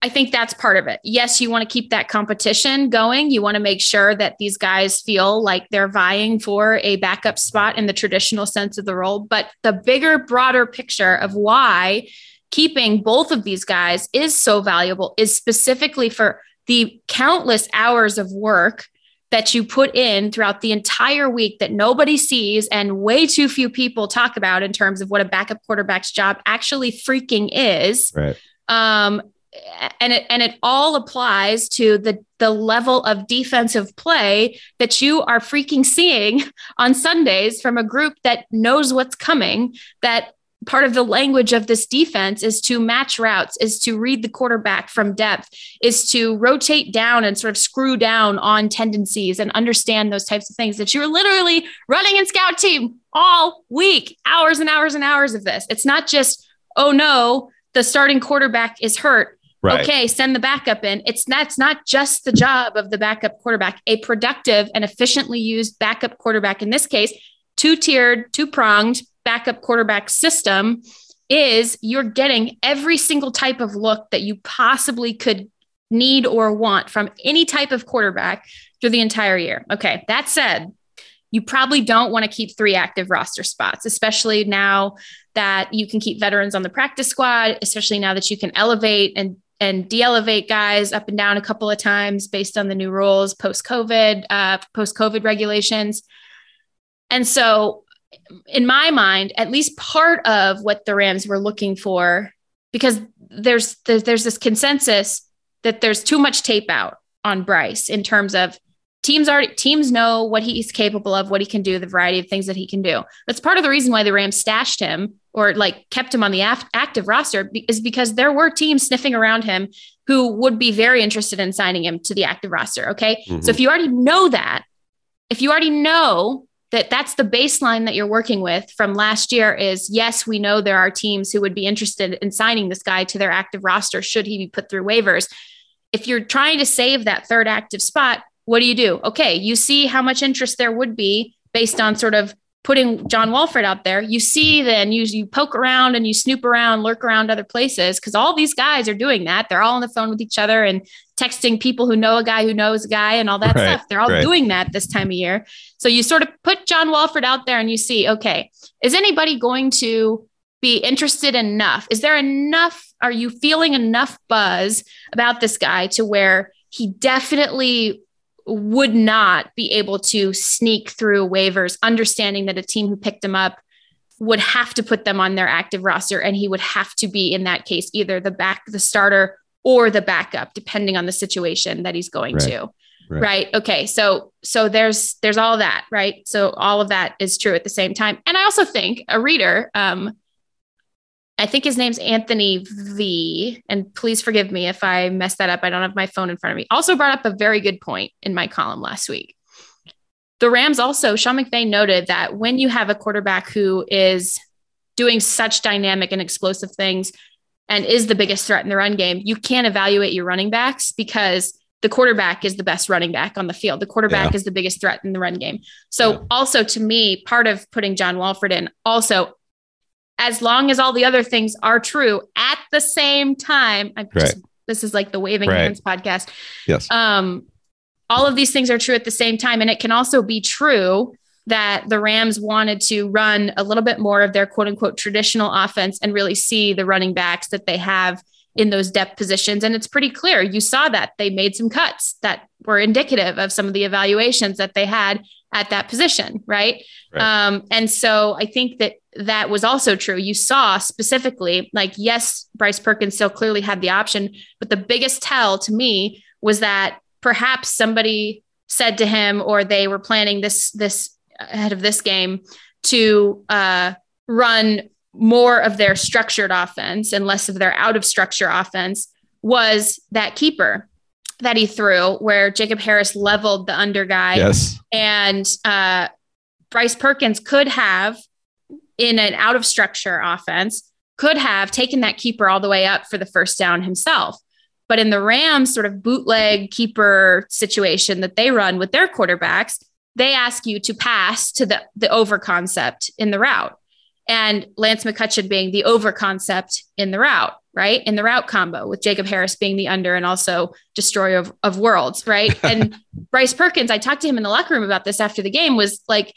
I think that's part of it. Yes, you want to keep that competition going. You want to make sure that these guys feel like they're vying for a backup spot in the traditional sense of the role. But the bigger, broader picture of why keeping both of these guys is so valuable is specifically for the countless hours of work that you put in throughout the entire week that nobody sees and way too few people talk about in terms of what a backup quarterback's job actually freaking is. Right. Um, and it and it all applies to the the level of defensive play that you are freaking seeing on Sundays from a group that knows what's coming that part of the language of this defense is to match routes, is to read the quarterback from depth, is to rotate down and sort of screw down on tendencies and understand those types of things that you're literally running in scout team all week, hours and hours and hours of this. It's not just, oh no, the starting quarterback is hurt. Right. Okay, send the backup in. It's that's not just the job of the backup quarterback. A productive and efficiently used backup quarterback in this case, two-tiered, two-pronged, backup quarterback system is you're getting every single type of look that you possibly could need or want from any type of quarterback through the entire year. Okay, that said, you probably don't want to keep three active roster spots, especially now that you can keep veterans on the practice squad, especially now that you can elevate and and de-elevate guys up and down a couple of times based on the new rules post COVID, uh, post COVID regulations. And so in my mind, at least part of what the Rams were looking for, because there's there's, there's this consensus that there's too much tape out on Bryce in terms of teams already teams know what he's capable of, what he can do, the variety of things that he can do. That's part of the reason why the Rams stashed him or like kept him on the active roster is because there were teams sniffing around him who would be very interested in signing him to the active roster. Okay, mm-hmm. so if you already know that, if you already know that that's the baseline that you're working with from last year is yes we know there are teams who would be interested in signing this guy to their active roster should he be put through waivers. If you're trying to save that third active spot what do you do? Okay you see how much interest there would be based on sort of putting John Wolford out there, you see then you, you poke around and you snoop around, lurk around other places because all these guys are doing that. They're all on the phone with each other and texting people who know a guy who knows a guy and all that right, stuff. They're all right. doing that this time of year. So you sort of put John Wolford out there and you see, okay, is anybody going to be interested enough? Is there enough? Are you feeling enough buzz about this guy to where he definitely would not be able to sneak through waivers, understanding that a team who picked him up would have to put them on their active roster and he would have to be in that case either the back the starter or the backup depending on the situation that he's going right. to Right. right. Okay. So so there's there's all that, right? So all of that is true at the same time. And I also think a reader, um, I think his name's Anthony V. And please forgive me if I mess that up. I don't have my phone in front of me. Also brought up a very good point in my column last week. The Rams also, Sean McVay noted that when you have a quarterback who is doing such dynamic and explosive things and is the biggest threat in the run game, you can't evaluate your running backs because the quarterback is the best running back on the field. The quarterback yeah. is the biggest threat in the run game. So, yeah. also to me, part of putting John Wolford in, also, as long as all the other things are true at the same time, I'm right. just, this is like the waving right. hands podcast. Yes. Um, all of these things are true at the same time. And it can also be true that the Rams wanted to run a little bit more of their quote unquote traditional offense and really see the running backs that they have in those depth positions. And it's pretty clear. You saw that they made some cuts that were indicative of some of the evaluations that they had at that position. Right. right. Um, and so I think that that was also true. You saw specifically, like, yes, Bryce Perkins still clearly had the option, but the biggest tell to me was that perhaps somebody said to him or they were planning this this ahead of this game to uh, run more of their structured offense and less of their out of structure offense was that keeper that he threw where Jacob Harris leveled the under guy. Yes. And uh, Bryce Perkins could have in an out of structure offense could have taken that keeper all the way up for the first down himself. But in the Rams sort of bootleg keeper situation that they run with their quarterbacks, they ask you to pass to the, the over concept in the route. And Lance McCutcheon being the over concept in the route, right? In the route combo with Jacob Harris being the under and also destroyer of, of worlds, right? and Bryce Perkins, I talked to him in the locker room about this after the game, was like,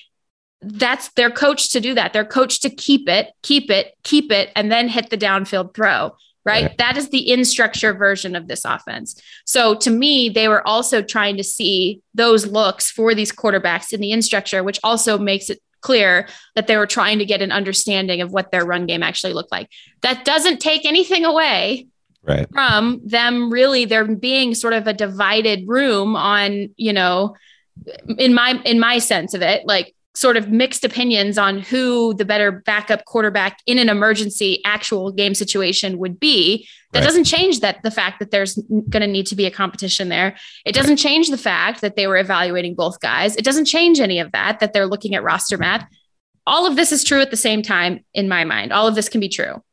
that's their coach to do that. They're coached to keep it, keep it, keep it, and then hit the downfield throw right? right? That is the in structure version of this offense. So to me, they were also trying to see those looks for these quarterbacks in the in structure, which also makes it clear that they were trying to get an understanding of what their run game actually looked like. That doesn't take anything away right. from them really there being sort of a divided room on, you know, in my in my sense of it, like sort of mixed opinions on who the better backup quarterback in an emergency actual game situation would be. That right. doesn't change that the fact that there's going to need to be a competition there. It doesn't right. change the fact that they were evaluating both guys. It doesn't change any of that that they're looking at roster math. All of this is true at the same time in my mind. All of this can be true.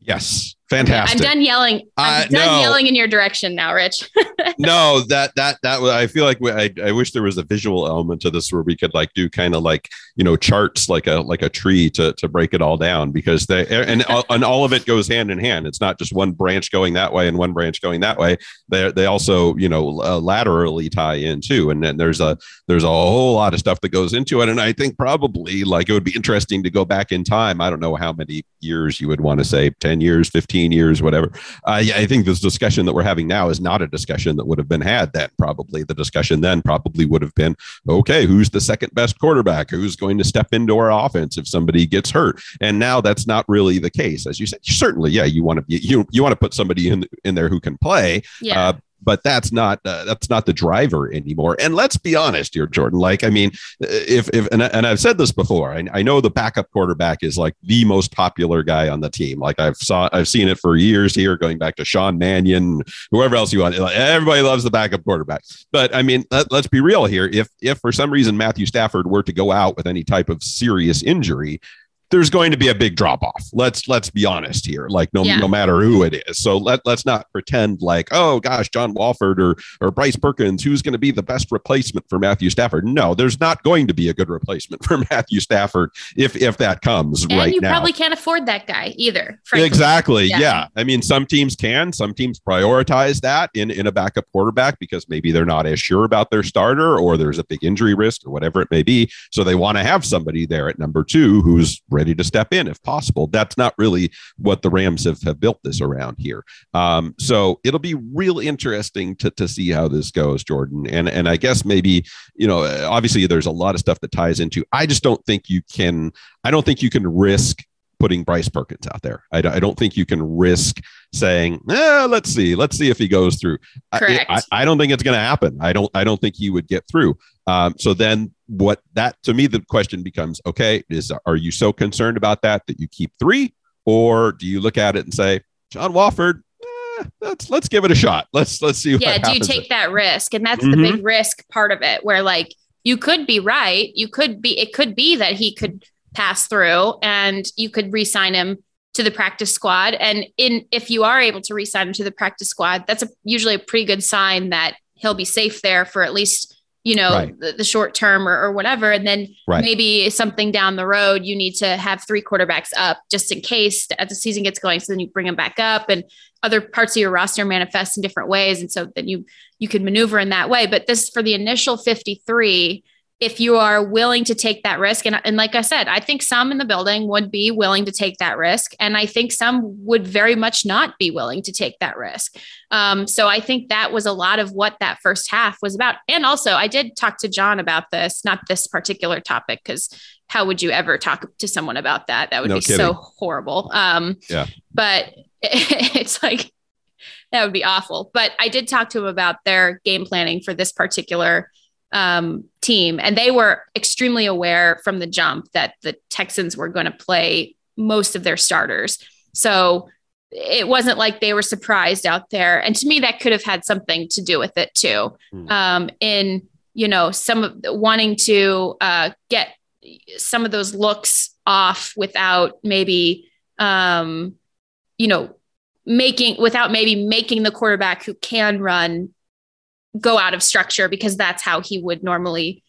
Yes. Fantastic. I'm done yelling. I'm uh, done no. yelling in your direction now, Rich. no, that that that I feel like we, I I wish there was a visual element to this where we could like do kind of like you know charts like a like a tree to to break it all down because they and and all of it goes hand in hand. It's not just one branch going that way and one branch going that way. They they also you know uh, laterally tie in too, and then there's a there's a whole lot of stuff that goes into it. And I think probably like it would be interesting to go back in time. I don't know how many years you would want to say, ten years, fifteen 15 years, whatever. Uh, yeah, I think this discussion that we're having now is not a discussion that would have been had then. Probably the discussion then probably would have been, okay, who's the second best quarterback? Who's going to step into our offense if somebody gets hurt? And now that's not really the case, as you said. Certainly, yeah, you want to be, you you want to put somebody in in there who can play. Yeah. Uh, but that's not uh, that's not the driver anymore. And let's be honest here, Jordan. Like, I mean, if if and, and I've said this before, I, I know the backup quarterback is like the most popular guy on the team. Like I've saw I've seen it for years here, going back to Sean Mannion, whoever else you want. Like, everybody loves the backup quarterback. But I mean, let, let's be real here. If if for some reason Matthew Stafford were to go out with any type of serious injury, there's going to be a big drop off. Let's let's be honest here. Like no yeah. no matter who it is. So let let's not pretend like oh gosh John Wolford or or Bryce Perkins who's going to be the best replacement for Matthew Stafford. No, there's not going to be a good replacement for Matthew Stafford if if that comes and right you now. probably can't afford that guy either. Frankly. Exactly. Yeah. yeah. I mean some teams can. Some teams prioritize that in in a backup quarterback because maybe they're not as sure about their starter or there's a big injury risk or whatever it may be. So they want to have somebody there at number two who's ready ready to step in if possible. That's not really what the Rams have, have built this around here. Um, so it'll be real interesting to, to see how this goes, Jordan. And and I guess maybe, you know, obviously there's a lot of stuff that ties into. I just don't think you can, I don't think you can risk putting Bryce Perkins out there. I, I don't think you can risk saying, eh, let's see, let's see if he goes through. Correct. I, I, I don't think it's going to happen. I don't, I don't think he would get through. Um, so then what that to me, the question becomes, okay, is, are you so concerned about that that you keep three or do you look at it and say, John Wolford, eh, let's, let's give it a shot. Let's, let's see. Yeah. Do you take that risk? And that's mm-hmm. the big risk part of it where like, you could be right. You could be, it could be that he could pass through and you could re-sign him to the practice squad. And in if you are able to re-sign him to the practice squad, that's a, usually a pretty good sign that he'll be safe there for at least you know right. the, the, short term or, or, whatever and then right. maybe something down the road you need to have three quarterbacks up just in case as the season gets going so then you bring them back up and other parts of your roster manifest in different ways and so then you you can maneuver in that way but this for the initial 53 if you are willing to take that risk. And, and like i said i think some in the building would be willing to take that risk. And i think some would very much not be willing to take that risk. Um, so i think that was a lot of what that first half was about. And also i did talk to john about this not this particular topic because how would you ever talk to someone about that? That would no be kidding. so horrible. Um, yeah. but it's like that would be awful. But i did talk to him about their game planning for this particular um, team, and they were extremely aware from the jump that the Texans were going to play most of their starters. So it wasn't like they were surprised out there. And to me, that could have had something to do with it too. Mm. Um, in you know, some of wanting to uh, get some of those looks off without maybe, um, you know, making without maybe making the quarterback who can run go out of structure because that's how he would normally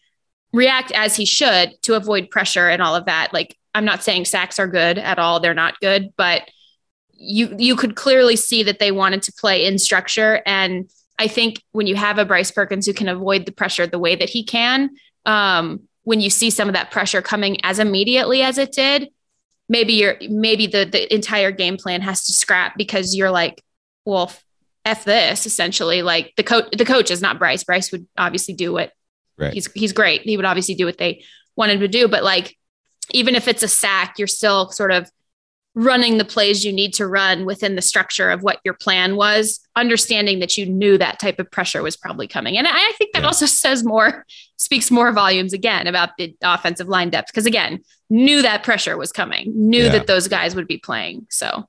react as he should to avoid pressure and all of that. Like I'm not saying sacks are good at all, they're not good, but you you could clearly see that they wanted to play in structure and I think when you have a Bryce Perkins who can avoid the pressure the way that he can, um, when you see some of that pressure coming as immediately as it did, maybe you're maybe the the entire game plan has to scrap because you're like, well, f this essentially like the coach the coach is not bryce. Bryce would obviously do what right. he's he's great. He would obviously do what they wanted to do. But like even if it's a sack you're still sort of running the plays you need to run within the structure of what your plan was understanding that you knew that type of pressure was probably coming. And i think that yeah. also says more speaks more volumes again about the offensive line depth. Because again knew that pressure was coming knew yeah. that those guys would be playing. So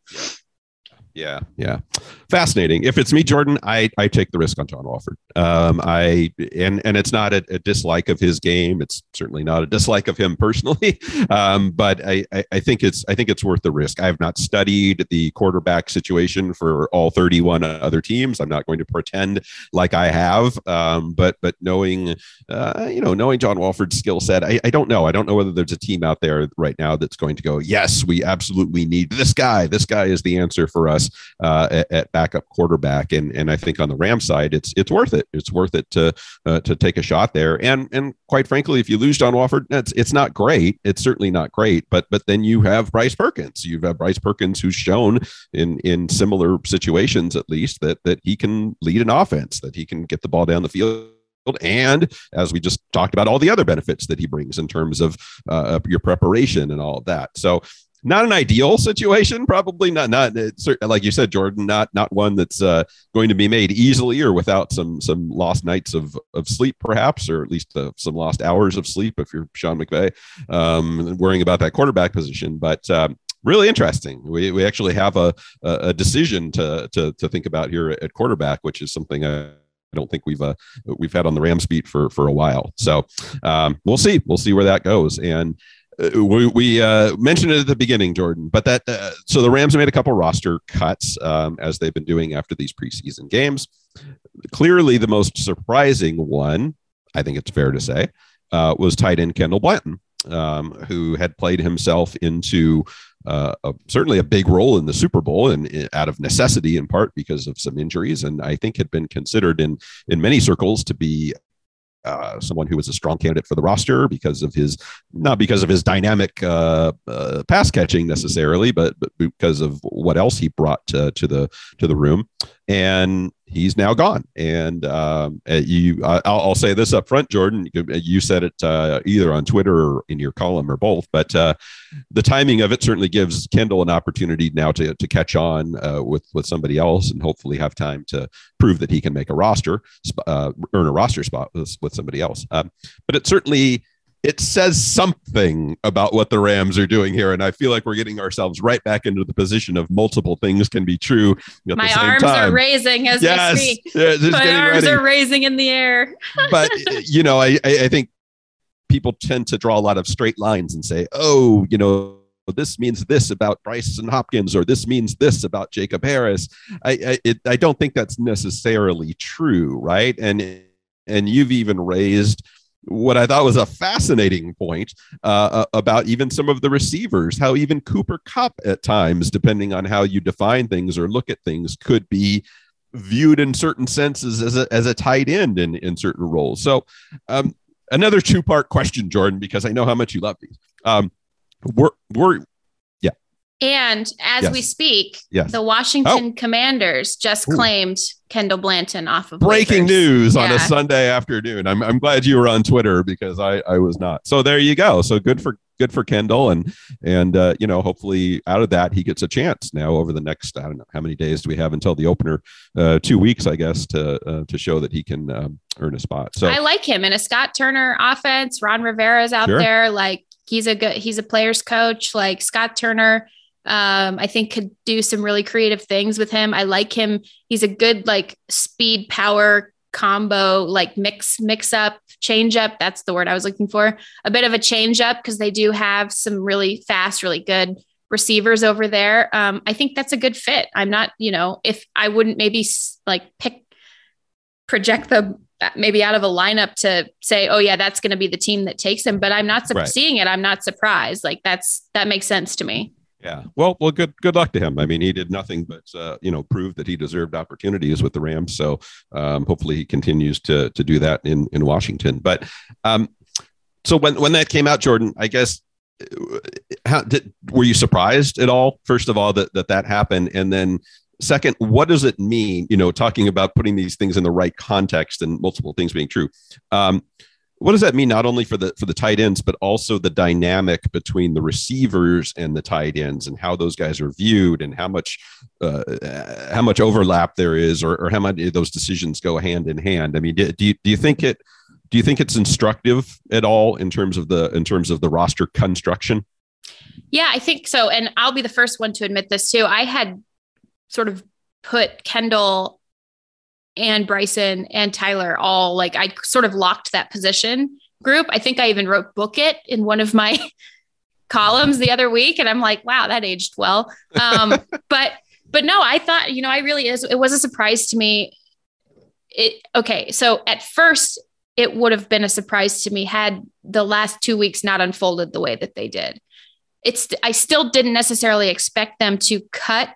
yeah, yeah, fascinating. If it's me, Jordan, I I take the risk on John Wolford. Um, I and and it's not a, a, dislike of his game. It's certainly not a dislike of him personally. Um, but I, I, I think it's I think it's worth the risk. I have not studied the quarterback situation for all 31 other teams. I'm not going to pretend like I have. Um, but but knowing uh, you know knowing John Wolford's skill set, I, I don't know. I don't know whether there's a team out there right now that's going to go. Yes, we absolutely need this guy. This guy is the answer for us uh, at, at, backup quarterback. And and I think on the Ram side, it's it's worth it. It's worth it to uh, to take a shot there. And and quite frankly, if you lose John Wolford, it's it's not great. It's certainly not great. But but then you have Bryce Perkins. You have had Bryce Perkins who's shown in in similar situations at least that that he can lead an offense, that he can get the ball down the field and as we just talked about all the other benefits that he brings in terms of uh, your preparation and all of that so not an ideal situation probably not not like you said jordan not not one that's uh, going to be made easily or without some some lost nights of of sleep perhaps or at least uh, some lost hours of sleep if you're sean mcvay um, worrying about that quarterback position but um, really interesting we, we actually have a a decision to to to think about here at quarterback which is something I, I don't think we've uh, we've had on the Rams beat for for a while. So um, we'll see. We'll see where that goes. And uh, we, we uh, mentioned it at the beginning, Jordan, but that uh, so the Rams made a couple roster cuts um, as they've been doing after these preseason games. Clearly, the most surprising one, I think it's fair to say, uh, was tight end Kendall Blanton, um, who had played himself into uh, a, certainly a big role in the Super Bowl, and out of necessity, in part because of some injuries, and I think had been considered in in many circles to be uh, someone who was a strong candidate for the roster because of his not because of his dynamic uh, uh, pass catching necessarily, but, but because of what else he brought to, to the to the room. And he's now gone. And um, uh, you, I'll, I'll, say this up front, Jordan. You said it uh, either on Twitter or in your column or both, but uh, the timing of it certainly gives Kendall an opportunity now to, to catch on uh, with with somebody else and hopefully have time to prove that he can make a roster, uh, earn a roster spot with, with somebody else. Um, but it certainly it says something about what the Rams are doing here. And I feel like we're getting ourselves right back into the position of multiple things can be true. At My arms time. are raising as yes, we speak. My arms ready. are raising in the air. but, you know, I, I think people tend to draw a lot of straight lines and say, oh, you know, this means this about Brycen Hopkins, or this means this about Jacob Harris. I I, it, I don't think that's necessarily true, right? And and you've even raised what I thought was a fascinating point uh, about even some of the receivers, how even Cooper Kupp at times, depending on how you define things or look at things, could be viewed in certain senses as a, as a tight end in, in certain roles. So, um, another two part question, Jordan, because I know how much you love these. Um, we're, we're, and as yes. we speak, yes. the Washington oh. Commanders just Ooh. claimed Kendall Blanton off of breaking waivers. news yeah. on a Sunday afternoon. I'm, I'm glad you were on Twitter because I, I was not. So there you go. So good for good for Kendall and and uh, you know hopefully out of that he gets a chance now over the next I don't know how many days do we have until the opener uh, two weeks I guess to uh, to show that he can um, earn a spot. So I like him in a Scott Turner offense. Ron Rivera's out sure. there like he's a good he's a player's coach like Scott Turner um, I think could do some really creative things with him. I like him. He's a good like speed power combo, like mix mix up, change up. That's the word I was looking for. A bit of a change up because they do have some really fast, really good receivers over there. Um, I think that's a good fit. I'm not, you know, if I wouldn't maybe like pick project the maybe out of a lineup to say, oh yeah, that's going to be the team that takes him. But I'm not su- right. seeing it. I'm not surprised. Like that's that makes sense to me. Yeah. Well, well, good good luck to him. I mean, he did nothing but uh, you know prove that he deserved opportunities with the Rams. So um, hopefully he continues to to do that in in Washington. But um, so when when that came out, Jordan, I guess uh, how did were you surprised at all? First of all, that that that happened, and then second, what does it mean? You know, talking about putting these things in the right context and multiple things being true. Um, what does that mean not only for the for the tight ends but also the dynamic between the receivers and the tight ends and how those guys are viewed and how much uh, how much overlap there is or, or how much those decisions go hand in hand? I mean do, do you do you think it do you think it's instructive at all in terms of the in terms of the roster construction? Yeah i think so. And i'll be the first one to admit this too. I had sort of put kendall and Brycen and Tyler all like I sort of locked that position group. I think I even wrote book it in one of my columns the other week and I'm like, wow, that aged well. Um, but but no, I thought, you know, I really is it was a surprise to me. It okay, so at first it would have been a surprise to me had the last 2 weeks not unfolded the way that they did. It's I still didn't necessarily expect them to cut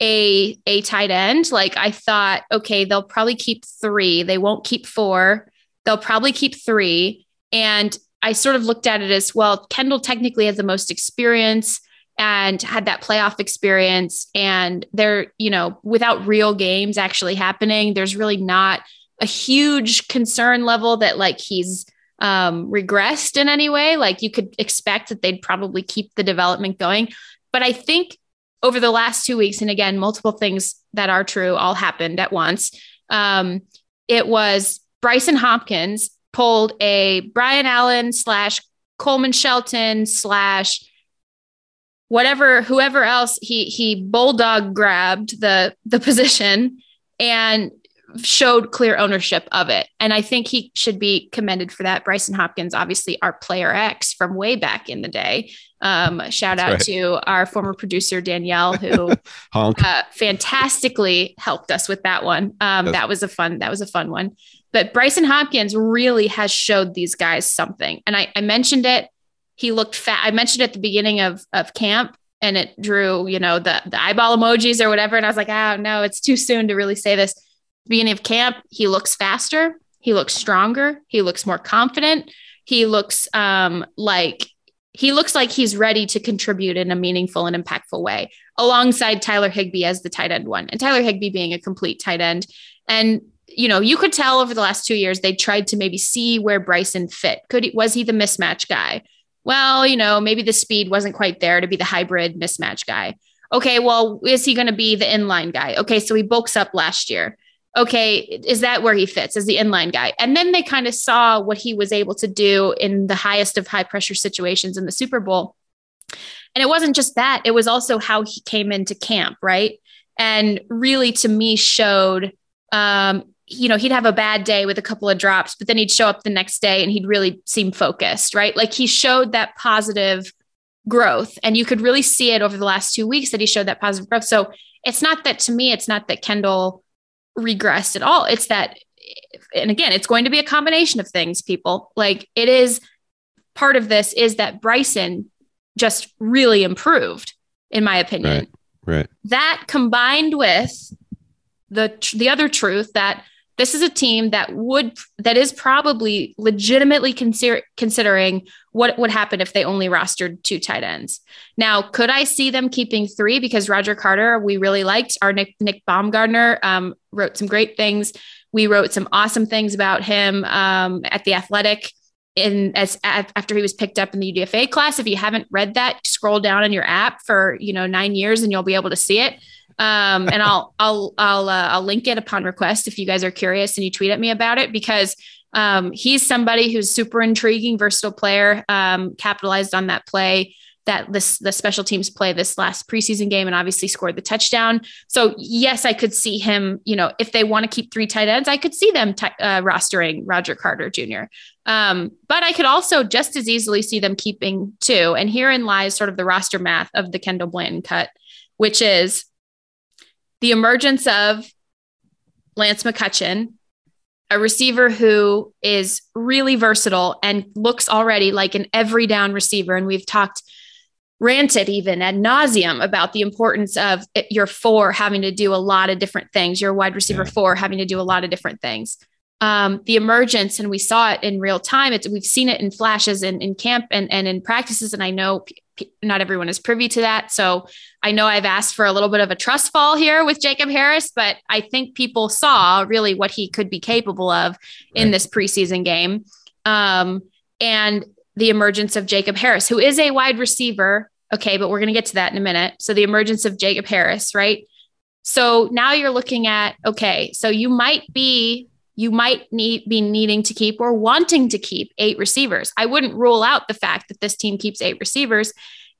a a tight end like i thought okay they'll probably keep three. They won't keep four. They'll probably keep three. And i sort of looked at it as well kendall technically has the most experience and had that playoff experience. And they're you know without real games actually happening there's really not a huge concern level that like he's um regressed in any way. Like you could expect that they'd probably keep the development going. But i think over the last two weeks, and again, multiple things that are true all happened at once. Um, it was Brycen Hopkins pulled a Brian Allen slash Coleman Shelton slash whatever whoever else he he bulldog grabbed the the position and showed clear ownership of it. And I think he should be commended for that. Brycen Hopkins, obviously our player X from way back in the day. Um, shout out right. to our former producer, Danielle, who uh, fantastically helped us with that one. Um, that was a fun, that was a fun one. But Brycen Hopkins really has showed these guys something. And I, I mentioned it. He looked fat. I mentioned at the beginning of, of camp and it drew, you know, the, the eyeball emojis or whatever. And I was like, oh no, it's too soon to really say this beginning of camp, he looks faster, he looks stronger, he looks more confident, he looks um, like he looks like he's ready to contribute in a meaningful and impactful way. alongside Tyler Higbee as the tight end one, and Tyler Higbee being a complete tight end. And you know, you could tell over the last two years they tried to maybe see where Brycen fit. Could he, was he the mismatch guy? Well, you know, maybe the speed wasn't quite there to be the hybrid mismatch guy. Okay, well, is he going to be the inline guy? Okay, so he bulks up last year. Okay, is that where he fits as the inline guy? And then they kind of saw what he was able to do in the highest of high pressure situations in the Super Bowl. And it wasn't just that, it was also how he came into camp, right? And really, to me, showed um, you know, he'd have a bad day with a couple of drops, but then he'd show up the next day and he'd really seem focused, right? Like he showed that positive growth. And you could really see it over the last two weeks that he showed that positive growth. So it's not that to me, it's not that Kendall regressed at all. It's that, and again, it's going to be a combination of things, people. Like it is part of this is that Brycen just really improved, in my opinion. Right. Right. That combined with the the other truth that this is a team that would that is probably legitimately consider, considering what would happen if they only rostered two tight ends. Now, could I see them keeping three because Roger Carter we really liked. Our Nick Nick Baumgardner um, wrote some great things. We wrote some awesome things about him um, at the Athletic in as after he was picked up in the UDFA class. If you haven't read that, scroll down in your app for you know nine years and you'll be able to see it. Um, and I'll I'll I'll uh, I'll link it upon request if you guys are curious and you tweet at me about it because um, he's somebody who's super intriguing, versatile player. Um, capitalized on that play that this the special teams play this last preseason game and obviously scored the touchdown. So yes, I could see him. You know, if they want to keep three tight ends, I could see them t- uh, rostering Roger Carter Jr. Um, but I could also just as easily see them keeping two. And herein lies sort of the roster math of the Kendall Blanton cut, which is the emergence of Lance McCutcheon, a receiver who is really versatile and looks already like an every down receiver. And we've talked ranted even ad nauseum about the importance of your four having to do a lot of different things, your wide receiver yeah. four having to do a lot of different things. Um, the emergence, and we saw it in real time. It's, we've seen it in flashes in, in camp and, and in practices. And I know not everyone is privy to that. So I know I've asked for a little bit of a trust fall here with Jacob Harris, but I think people saw really what he could be capable of in this preseason game. Um, and the emergence of Jacob Harris, who is a wide receiver. Okay, but we're going to get to that in a minute. So the emergence of Jacob Harris, right? So now you're looking at, okay, so you might be you might need be needing to keep or wanting to keep eight receivers. I wouldn't rule out the fact that this team keeps eight receivers.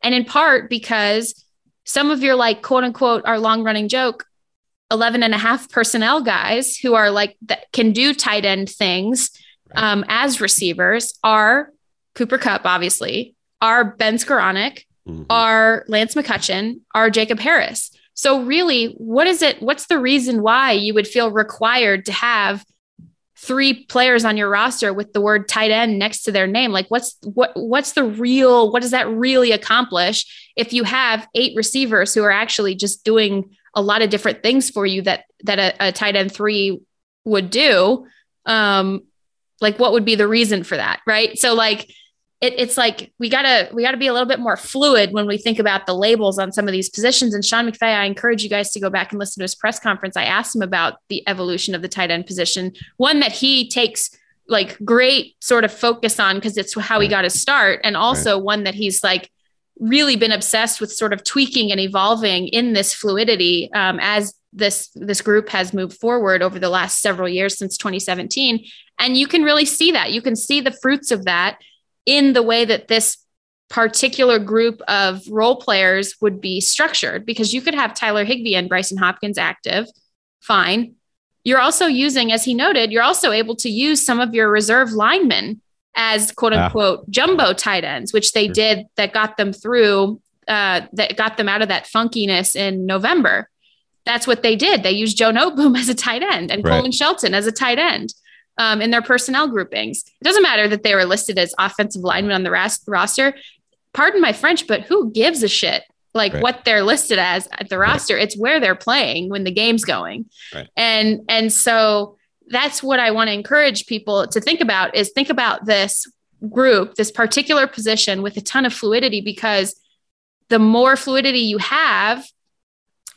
And in part because some of your like quote unquote our long running joke 11 and a half personnel guys who are like that can do tight end things um, as receivers are Cooper Kupp, obviously, are Ben Skowronek, mm-hmm. are Lance McCutcheon, are Jacob Harris. So really, what is it? What's the reason why you would feel required to have three players on your roster with the word tight end next to their name like what's what what's the real what does that really accomplish if you have eight receivers who are actually just doing a lot of different things for you that that a, a tight end three would do um like what would be the reason for that right so like it, it's like we gotta we gotta be a little bit more fluid when we think about the labels on some of these positions. And Sean McVay, I encourage you guys to go back and listen to his press conference. I asked him about the evolution of the tight end position, one that he takes like great sort of focus on because it's how he got his start, and also right. one that he's like really been obsessed with sort of tweaking and evolving in this fluidity um, as this this group has moved forward over the last several years since 2017 and you can really see that you can see the fruits of that in the way that this particular group of role players would be structured because you could have Tyler Higbee and Brycen Hopkins active, fine. You're also using, as he noted, you're also able to use some of your reserve linemen as quote ah. unquote ah. jumbo tight ends, which they did that got them through, uh, that got them out of that funkiness in November. That's what they did. They used Joe Noteboom as a tight end and right. Coleman Shelton as a tight end um, in their personnel groupings. It doesn't matter that they were listed as offensive linemen on the ras- roster. Pardon my French, but who gives a shit? Like right. what they're listed as at the roster. Right. It's where they're playing when the game's going. Right. And and so that's what I want to encourage people to think about is think about this group, this particular position with a ton of fluidity because the more fluidity you have,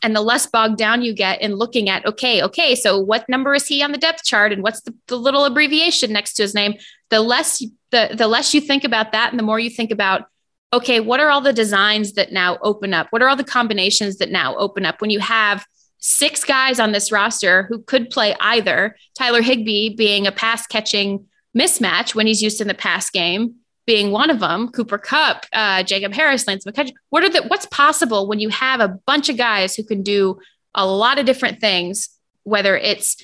and the less bogged down you get in looking at, okay, okay, so what number is he on the depth chart and what's the, the little abbreviation next to his name? The less the the less you think about that and the more you think about, okay, what are all the designs that now open up? What are all the combinations that now open up when you have six guys on this roster who could play either Tyler Higbee being a pass catching mismatch when he's used in the pass game, being one of them, Cooper Kupp, uh, Jacob Harris, Lance McCutcheon. What are the what's possible when you have a bunch of guys who can do a lot of different things, whether it's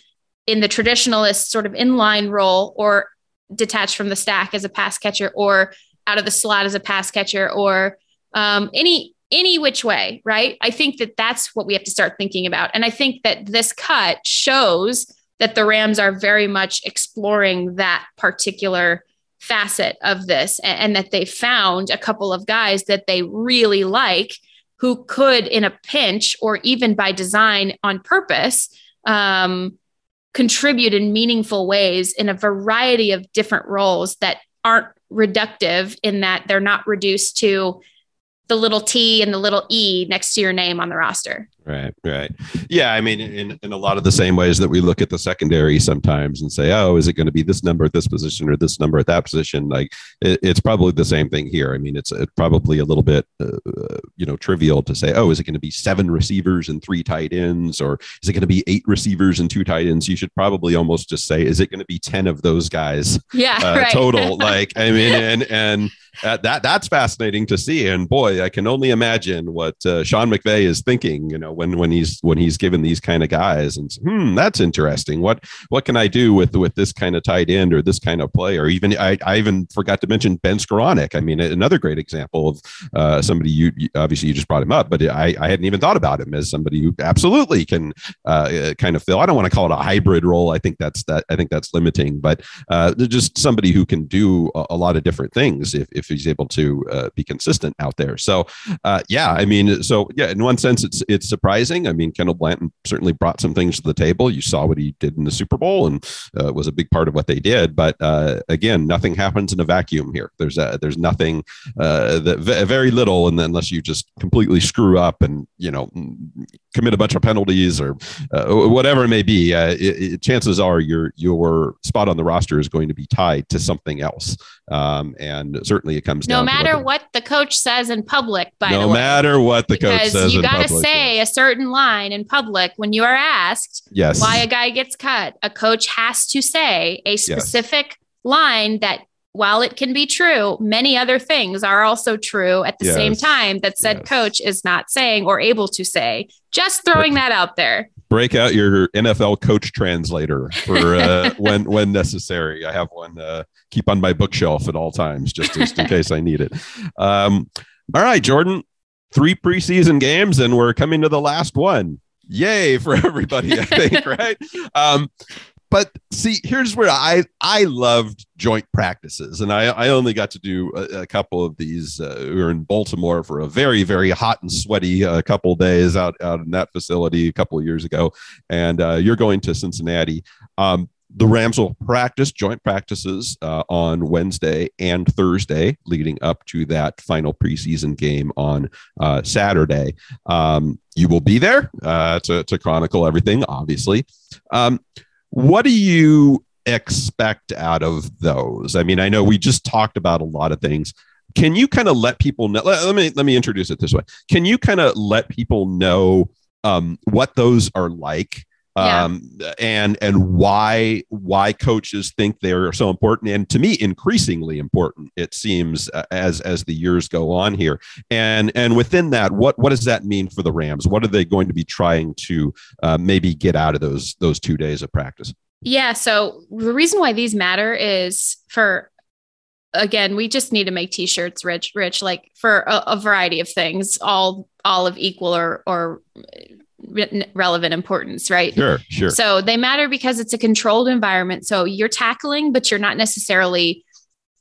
in the traditionalist sort of inline role or detached from the stack as a pass catcher or out of the slot as a pass catcher or um, any any which way, right? I think that that's what we have to start thinking about. And I think that this cut shows that the Rams are very much exploring that particular facet of this and, and that they found a couple of guys that they really like who could, in a pinch or even by design on purpose, um, contribute in meaningful ways in a variety of different roles that aren't reductive in that they're not reduced to the little T and the little E next to your name on the roster. Right, right. Yeah, I mean, in, in a lot of the same ways that we look at the secondary sometimes and say, oh, is it going to be this number at this position or this number at that position? Like, it, it's probably the same thing here. I mean, it's, it's probably a little bit, uh, you know, trivial to say, oh, is it going to be seven receivers and three tight ends, or is it going to be eight receivers and two tight ends? You should probably almost just say, is it going to be ten of those guys? Yeah, uh, right. total. like, I mean, and and uh, that that's fascinating to see. And boy, I can only imagine what uh, Sean McVay is thinking. You know, when when he's when he's given these kind of guys, and hmm, that's interesting. What what can I do with with this kind of tight end or this kind of play? Or even I, I even forgot to mention Ben Skowronek. I mean, another great example of uh, somebody you, obviously you just brought him up, but I I hadn't even thought about him as somebody who absolutely can uh, kind of fill. I don't want to call it a hybrid role. I think that's that. I think that's limiting, but uh, just somebody who can do a, a lot of different things if, if he's able to uh, be consistent out there. So, uh, yeah, I mean, so yeah, in one sense, it's it's surprising. I mean, Kendall Blanton certainly brought some things to the table. You saw what he did in the Super Bowl and uh, was a big part of what they did. But uh, again, nothing happens in a vacuum here. There's a, there's nothing uh, that very little, and unless you just completely screw up and you know commit a bunch of penalties or uh, whatever it may be, it, it, chances are your your spot on the roster is going to be tied to something else. Um, and certainly it comes down no matter what the coach says in public. By no the way, matter what the coach says, you got to say a certain line in public when you are asked yes. why a guy gets cut. A coach has to say a specific yes. line that. While it can be true, many other things are also true at the Yes. same time that said Yes. coach is not saying or able to say. Just throwing that out there. break out your NFL coach translator for uh, when when necessary. I have one uh, keep on my bookshelf at all times, just, just in case I need it. Um, all right, Jordan, three preseason games, and we're coming to the last one. Yay for everybody! I think right. Um, but see, here's where I I loved joint practices, and I I only got to do a, a couple of these. Uh, we were in Baltimore for a very very hot and sweaty uh, couple days out out in that facility a couple of years ago, and uh, you're going to Cincinnati. Um, the Rams will practice joint practices uh, on Wednesday and Thursday, leading up to that final preseason game on uh, Saturday. Um, you will be there uh, to, to chronicle everything, obviously. Um, what do you expect out of those? I mean, I know we just talked about a lot of things. Can you kind of let people know? Let, let me let me introduce it this way. Can you kind of let people know um, what those are like? Yeah. um, and and why why coaches think they're so important and to me increasingly important it seems uh, as as the years go on here and and within that what what does that mean for the rams what are they going to be trying to uh, maybe get out of those those two days of practice Yeah. So the reason why these matter is for, again, we just need to make t-shirts rich, rich, like for a, a variety of things, all, all of equal or, or re- relevant importance, right? sure sure So they matter because it's a controlled environment. So you're tackling, but you're not necessarily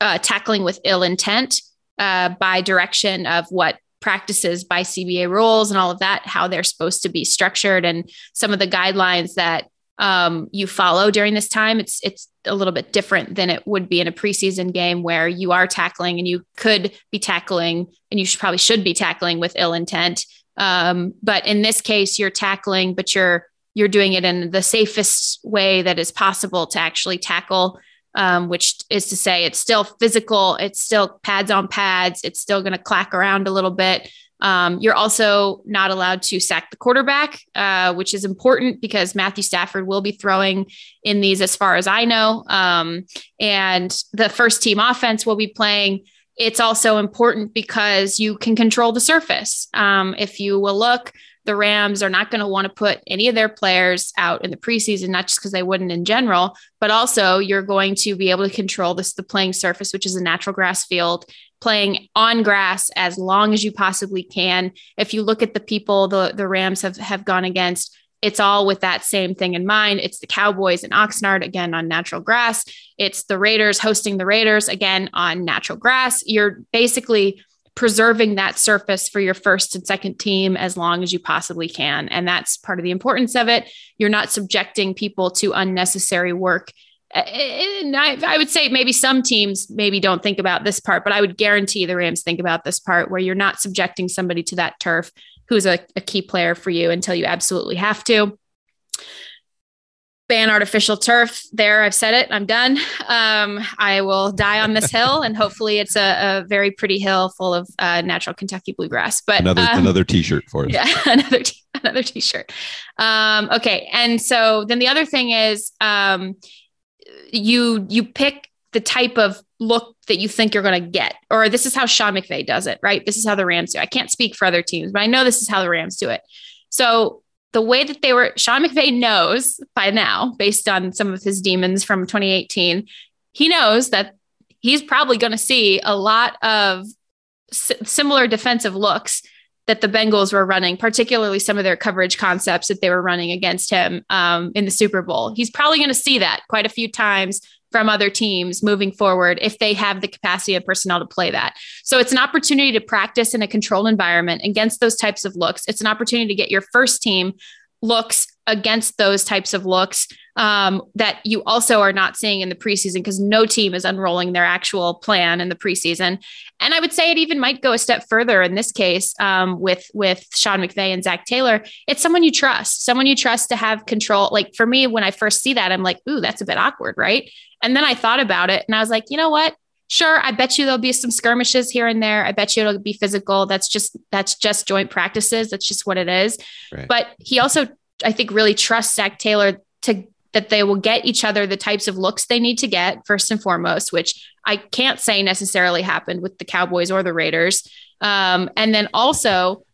uh, tackling with ill intent uh, by direction of what practices by CBA rules and all of that, how they're supposed to be structured, and some of the guidelines that um, you follow during this time. It's it's a little bit different than it would be in a preseason game where you are tackling and you could be tackling and you should, probably should be tackling with ill intent Um, but in this case, you're tackling, but you're you're doing it in the safest way that is possible to actually tackle. Um, which is to say, it's still physical, it's still pads on pads, it's still going to clack around a little bit. Um, you're also not allowed to sack the quarterback, uh, which is important because Matthew Stafford will be throwing in these, as far as I know. Um, and the first team offense will be playing. It's also important because you can control the surface. Um, if you will look, the Rams are not going to want to put any of their players out in the preseason, not just because they wouldn't in general, but also you're going to be able to control this the playing surface, which is a natural grass field, playing on grass as long as you possibly can. If you look at the people the, the Rams have, have gone against, it's all with that same thing in mind. It's the Cowboys and Oxnard again on natural grass. It's the Raiders hosting the Raiders again on natural grass. You're basically preserving that surface for your first and second team as long as you possibly can. And that's part of the importance of it. You're not subjecting people to unnecessary work. And I, I would say maybe some teams maybe don't think about this part, but I would guarantee the Rams think about this part where you're not subjecting somebody to that turf who's a, a key player for you until you absolutely have to. Ban artificial turf. There i've said it. I'm done. Um, i will die on this hill and hopefully it's a, a very pretty hill full of uh, natural kentucky bluegrass. But another um, another t-shirt for us. yeah another t- another t-shirt. Um, okay and so then the other thing is um, you you pick the type of look that you think you're going to get or this is how sean mcvay does it right this is how the rams do it. i can't speak for other teams but i know this is how the rams do it so the way that they were, Sean McVay knows by now, based on some of his demons from 2018, he knows that he's probably going to see a lot of similar defensive looks that the Bengals were running, particularly some of their coverage concepts that they were running against him um, in the Super Bowl. He's probably going to see that quite a few times from other teams moving forward if they have the capacity of personnel to play that. So it's an opportunity to practice in a controlled environment against those types of looks. It's an opportunity to get your first team looks against those types of looks um, that you also are not seeing in the preseason because no team is unrolling their actual plan in the preseason. And I would say it even might go a step further in this case um, with with Sean McVay and Zac Taylor. It's someone you trust, someone you trust to have control. Like for me, when I first see that, I'm like, ooh, that's a bit awkward, right? And then I thought about it and I was like, you know what? Sure, I bet you there'll be some skirmishes here and there. I bet you it'll be physical. That's just that's just joint practices. That's just what it is. Right. But he also, I think, really trusts Zac Taylor to that they will get each other the types of looks they need to get first and foremost, which I can't say necessarily happened with the Cowboys or the Raiders. Um, and then also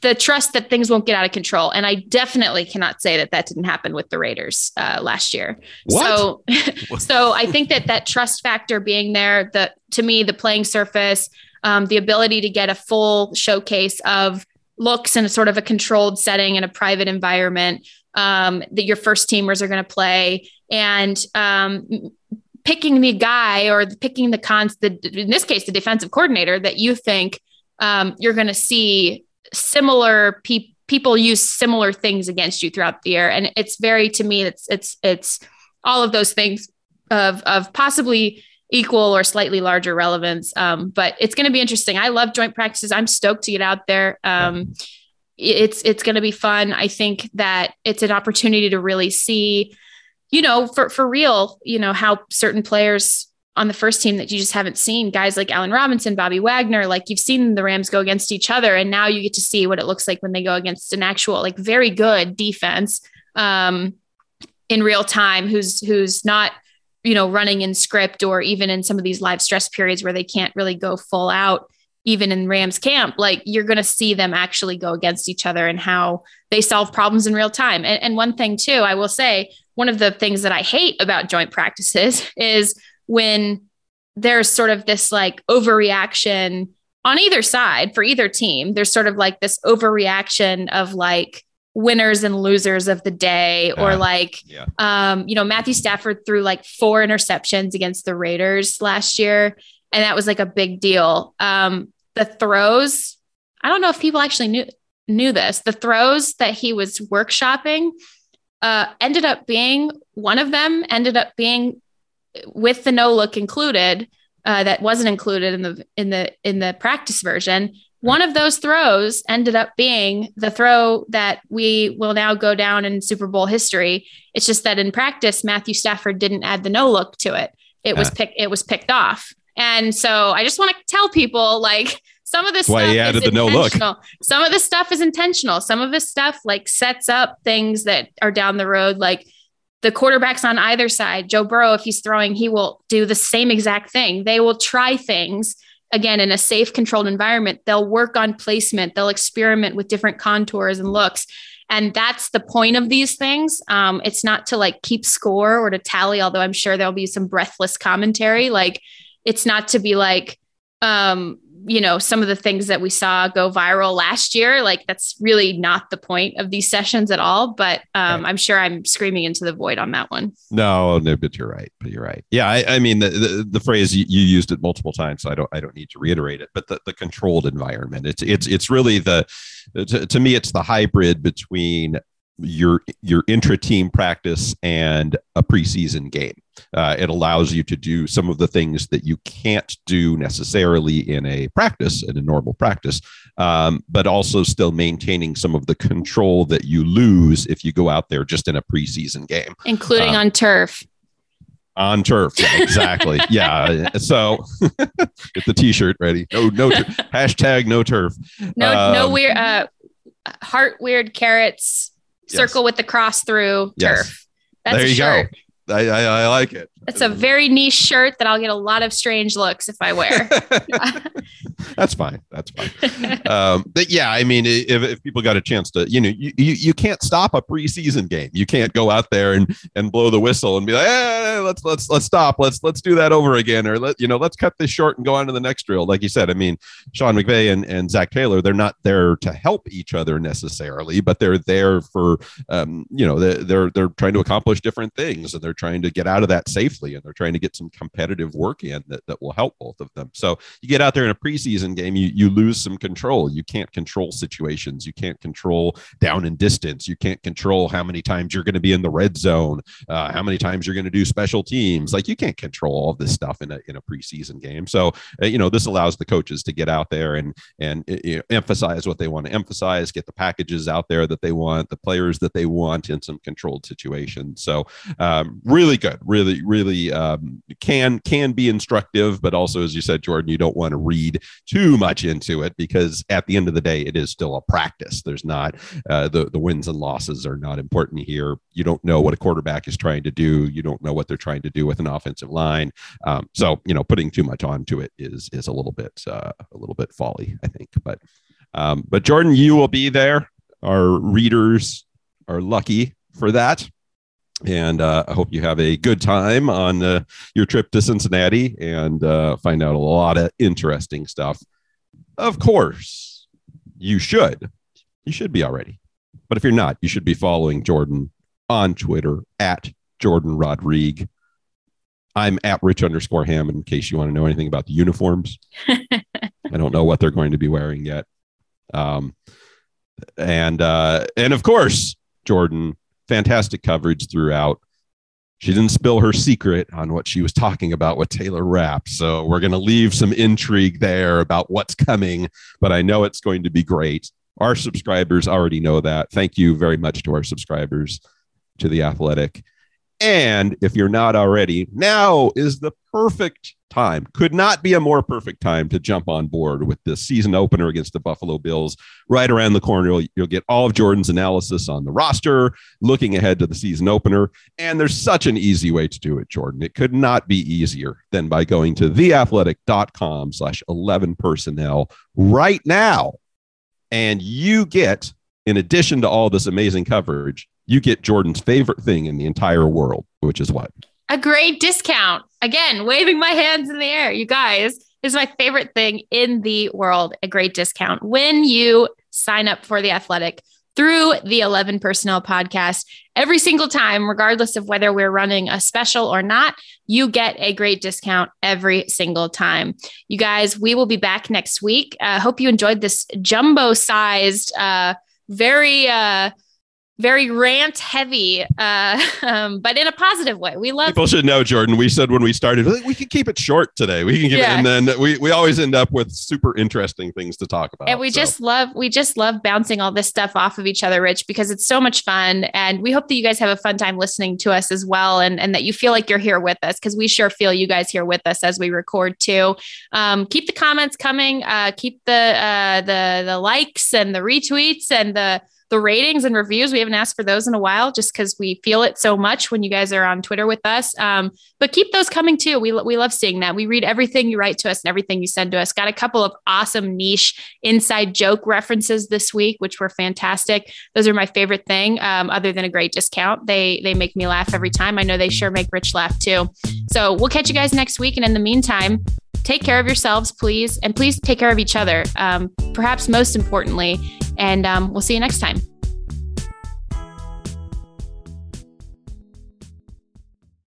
the trust that things won't get out of control. And I definitely cannot say that that didn't happen with the Raiders uh, last year. What? So, so I think that that trust factor being there, the to me, the playing surface, um, the ability to get a full showcase of looks in a sort of a controlled setting in a private environment um, that your first teamers are going to play, and um, picking the guy or picking the cons, the, in this case, the defensive coordinator that you think um, you're going to see similar people people use similar things against you throughout the year. And it's very to me it's it's it's all of those things of of possibly equal or slightly larger relevance. Um, but it's going to be interesting. I love joint practices. I'm stoked to get out there. Um, it's it's going to be fun i think that it's an opportunity to really see you know for for real you know how certain players on the first team that you just haven't seen guys like Allen Robinson, Bobby Wagner, like you've seen the Rams go against each other. And now you get to see what it looks like when they go against an actual, like very good defense um, in real time, who's, who's not, you know, running in script or even in some of these live stress periods where they can't really go full out, even in Rams camp, like you're going to see them actually go against each other and how they solve problems in real time. And, and one thing too, I will say, one of the things that I hate about joint practices is when there's sort of this like overreaction on either side for either team. There's sort of like this overreaction of like winners and losers of the day, or like, yeah. um, you know, Matthew Stafford threw like four interceptions against the Raiders last year, and that was like a big deal. Um, the throws, I don't know if people actually knew knew this. The throws that he was workshopping uh, ended up being one of them ended up being with the no look included, uh, that wasn't included in the in the in the practice version, One of those throws ended up being the throw that we will now go down in Super Bowl history. It's just that in practice, Matthew Stafford didn't add the no look to it. It was picked. It was picked off. And so I just want to tell people like some of this Why stuff he added is the no look. intentional. Some of this stuff is intentional. Some of this stuff like sets up things that are down the road, like the quarterbacks on either side. Joe Burrow, if he's throwing, he will do the same exact thing. They will try things again in a safe, controlled environment. They'll work on placement. They'll experiment with different contours and looks. And that's the point of these things. Um, it's not to like keep score or to tally, although I'm sure there'll be some breathless commentary. Like it's not to be like, um, you know, some of the things that we saw go viral last year. Like that's really not the point of these sessions at all. But um, I'm sure I'm screaming into the void on that one. No, no, but you're right. But you're right. Yeah, I, I mean the, the the phrase you, you used it multiple times, so I don't I don't need to reiterate it. But the, the controlled environment, it's it's it's really the to, to me it's the hybrid between your your intra team practice and a preseason game. Uh, it allows you to do some of the things that you can't do necessarily in a practice in a normal practice, um, but also still maintaining some of the control that you lose if you go out there just in a preseason game. Including Um, on turf. on turf Yeah, exactly. Yeah so get the t-shirt ready. No no tur- hashtag no turf. No, no um, weird, uh, heart weird carrots, Yes. circle with the cross through Yes. turf. That's there you shirt. go I, I, I like it It's a very niche shirt that I'll get a lot of strange looks if I wear. that's fine. That's fine. Um, but yeah i mean if, if people got a chance to you know you, you, you can't stop a preseason game. You can't go out there and and blow the whistle and be like eh, let's let's let's stop. Let's let's do that over again or let you know let's cut this short and go on to the next drill. Like you said i mean sean mcvay and, and zac taylor they're not there to help each other necessarily but they're there for um, you know they're, they're they're trying to accomplish different things and they're trying to get out of that safely and they're trying to get some competitive work in that, that will help both of them so you get out there in a preseason game, you you lose some control. You can't control situations. You can't control down and distance. You can't control how many times you're going to be in the red zone, uh, how many times you're going to do special teams. Like you can't control all this stuff in a in a preseason game. So uh, you know this allows the coaches to get out there and and uh, emphasize what they want to emphasize, get the packages out there that they want, the players that they want in some controlled situations. So um, really good, really really um, can can be instructive, but also as you said, Jordan, you don't want to read too much into it because at the end of the day, it is still a practice. There's not uh, the the wins and losses are not important here. You don't know what a quarterback is trying to do. You don't know what they're trying to do with an offensive line. Um, so you know, putting too much onto it is is a little bit uh, a little bit folly, I think. But um, but Jordan, you will be there. Our readers are lucky for that. And uh, I hope you have a good time on uh, your trip to Cincinnati and uh, find out a lot of interesting stuff. Of course, you should. You should be already. But if you're not, you should be following Jordan on Twitter at Jordan Rodrigue. I'm at Rich underscore Hammond in case you want to know anything about the uniforms. I don't know what they're going to be wearing yet. Um, and uh, and of course, Jordan, fantastic coverage throughout. She didn't spill her secret on what she was talking about with Taylor Rapp. So we're going to leave some intrigue there about what's coming, but I know it's going to be great. Our subscribers already know that. Thank you very much to our subscribers to The Athletic. And if you're not already, now is the perfect time. Could not be a more perfect time to jump on board with this season opener against the Buffalo Bills. Right around the corner, you'll, you'll get all of Jordan's analysis on the roster, looking ahead to the season opener. And there's such an easy way to do it, Jordan. It could not be easier than by going to theathletic.com slash 11 personnel right now. And you get, in addition to all this amazing coverage, you get Jordan's favorite thing in the entire world, which is what? a great discount. Again, waving my hands in the air. You guys, is my favorite thing in the world. A great discount when you sign up for the athletic through the 11 personnel podcast every single time, regardless of whether we're running a special or not. You get a great discount every single time. You guys, we will be back next week. I uh, hope you enjoyed this jumbo sized, uh, very, uh, very rant heavy, uh, um, but in a positive way. We love people should know, Jordan. We said when we started, we could keep it short today. We can give yeah. it, and then we, we always end up with super interesting things to talk about. And we so. just love we just love bouncing all this stuff off of each other, Rich, because it's so much fun. And we hope that you guys have a fun time listening to us as well, and and that you feel like you're here with us because we sure feel you guys here with us as we record too. Um, keep the comments coming. Uh, keep the uh, the the likes and the retweets and the the ratings and reviews. We haven't asked for those in a while just because we feel it so much when you guys are on Twitter with us. Um, but keep those coming too. We, we love seeing that. We read everything you write to us and everything you send to us. Got a couple of awesome niche inside joke references this week, which were fantastic. Those are my favorite thing, um, other than a great discount. They, they make me laugh every time. I know they sure make Rich laugh too. So we'll catch you guys next week. And in the meantime, take care of yourselves, please, and please take care of each other, um, perhaps most importantly. And um, we'll see you next time.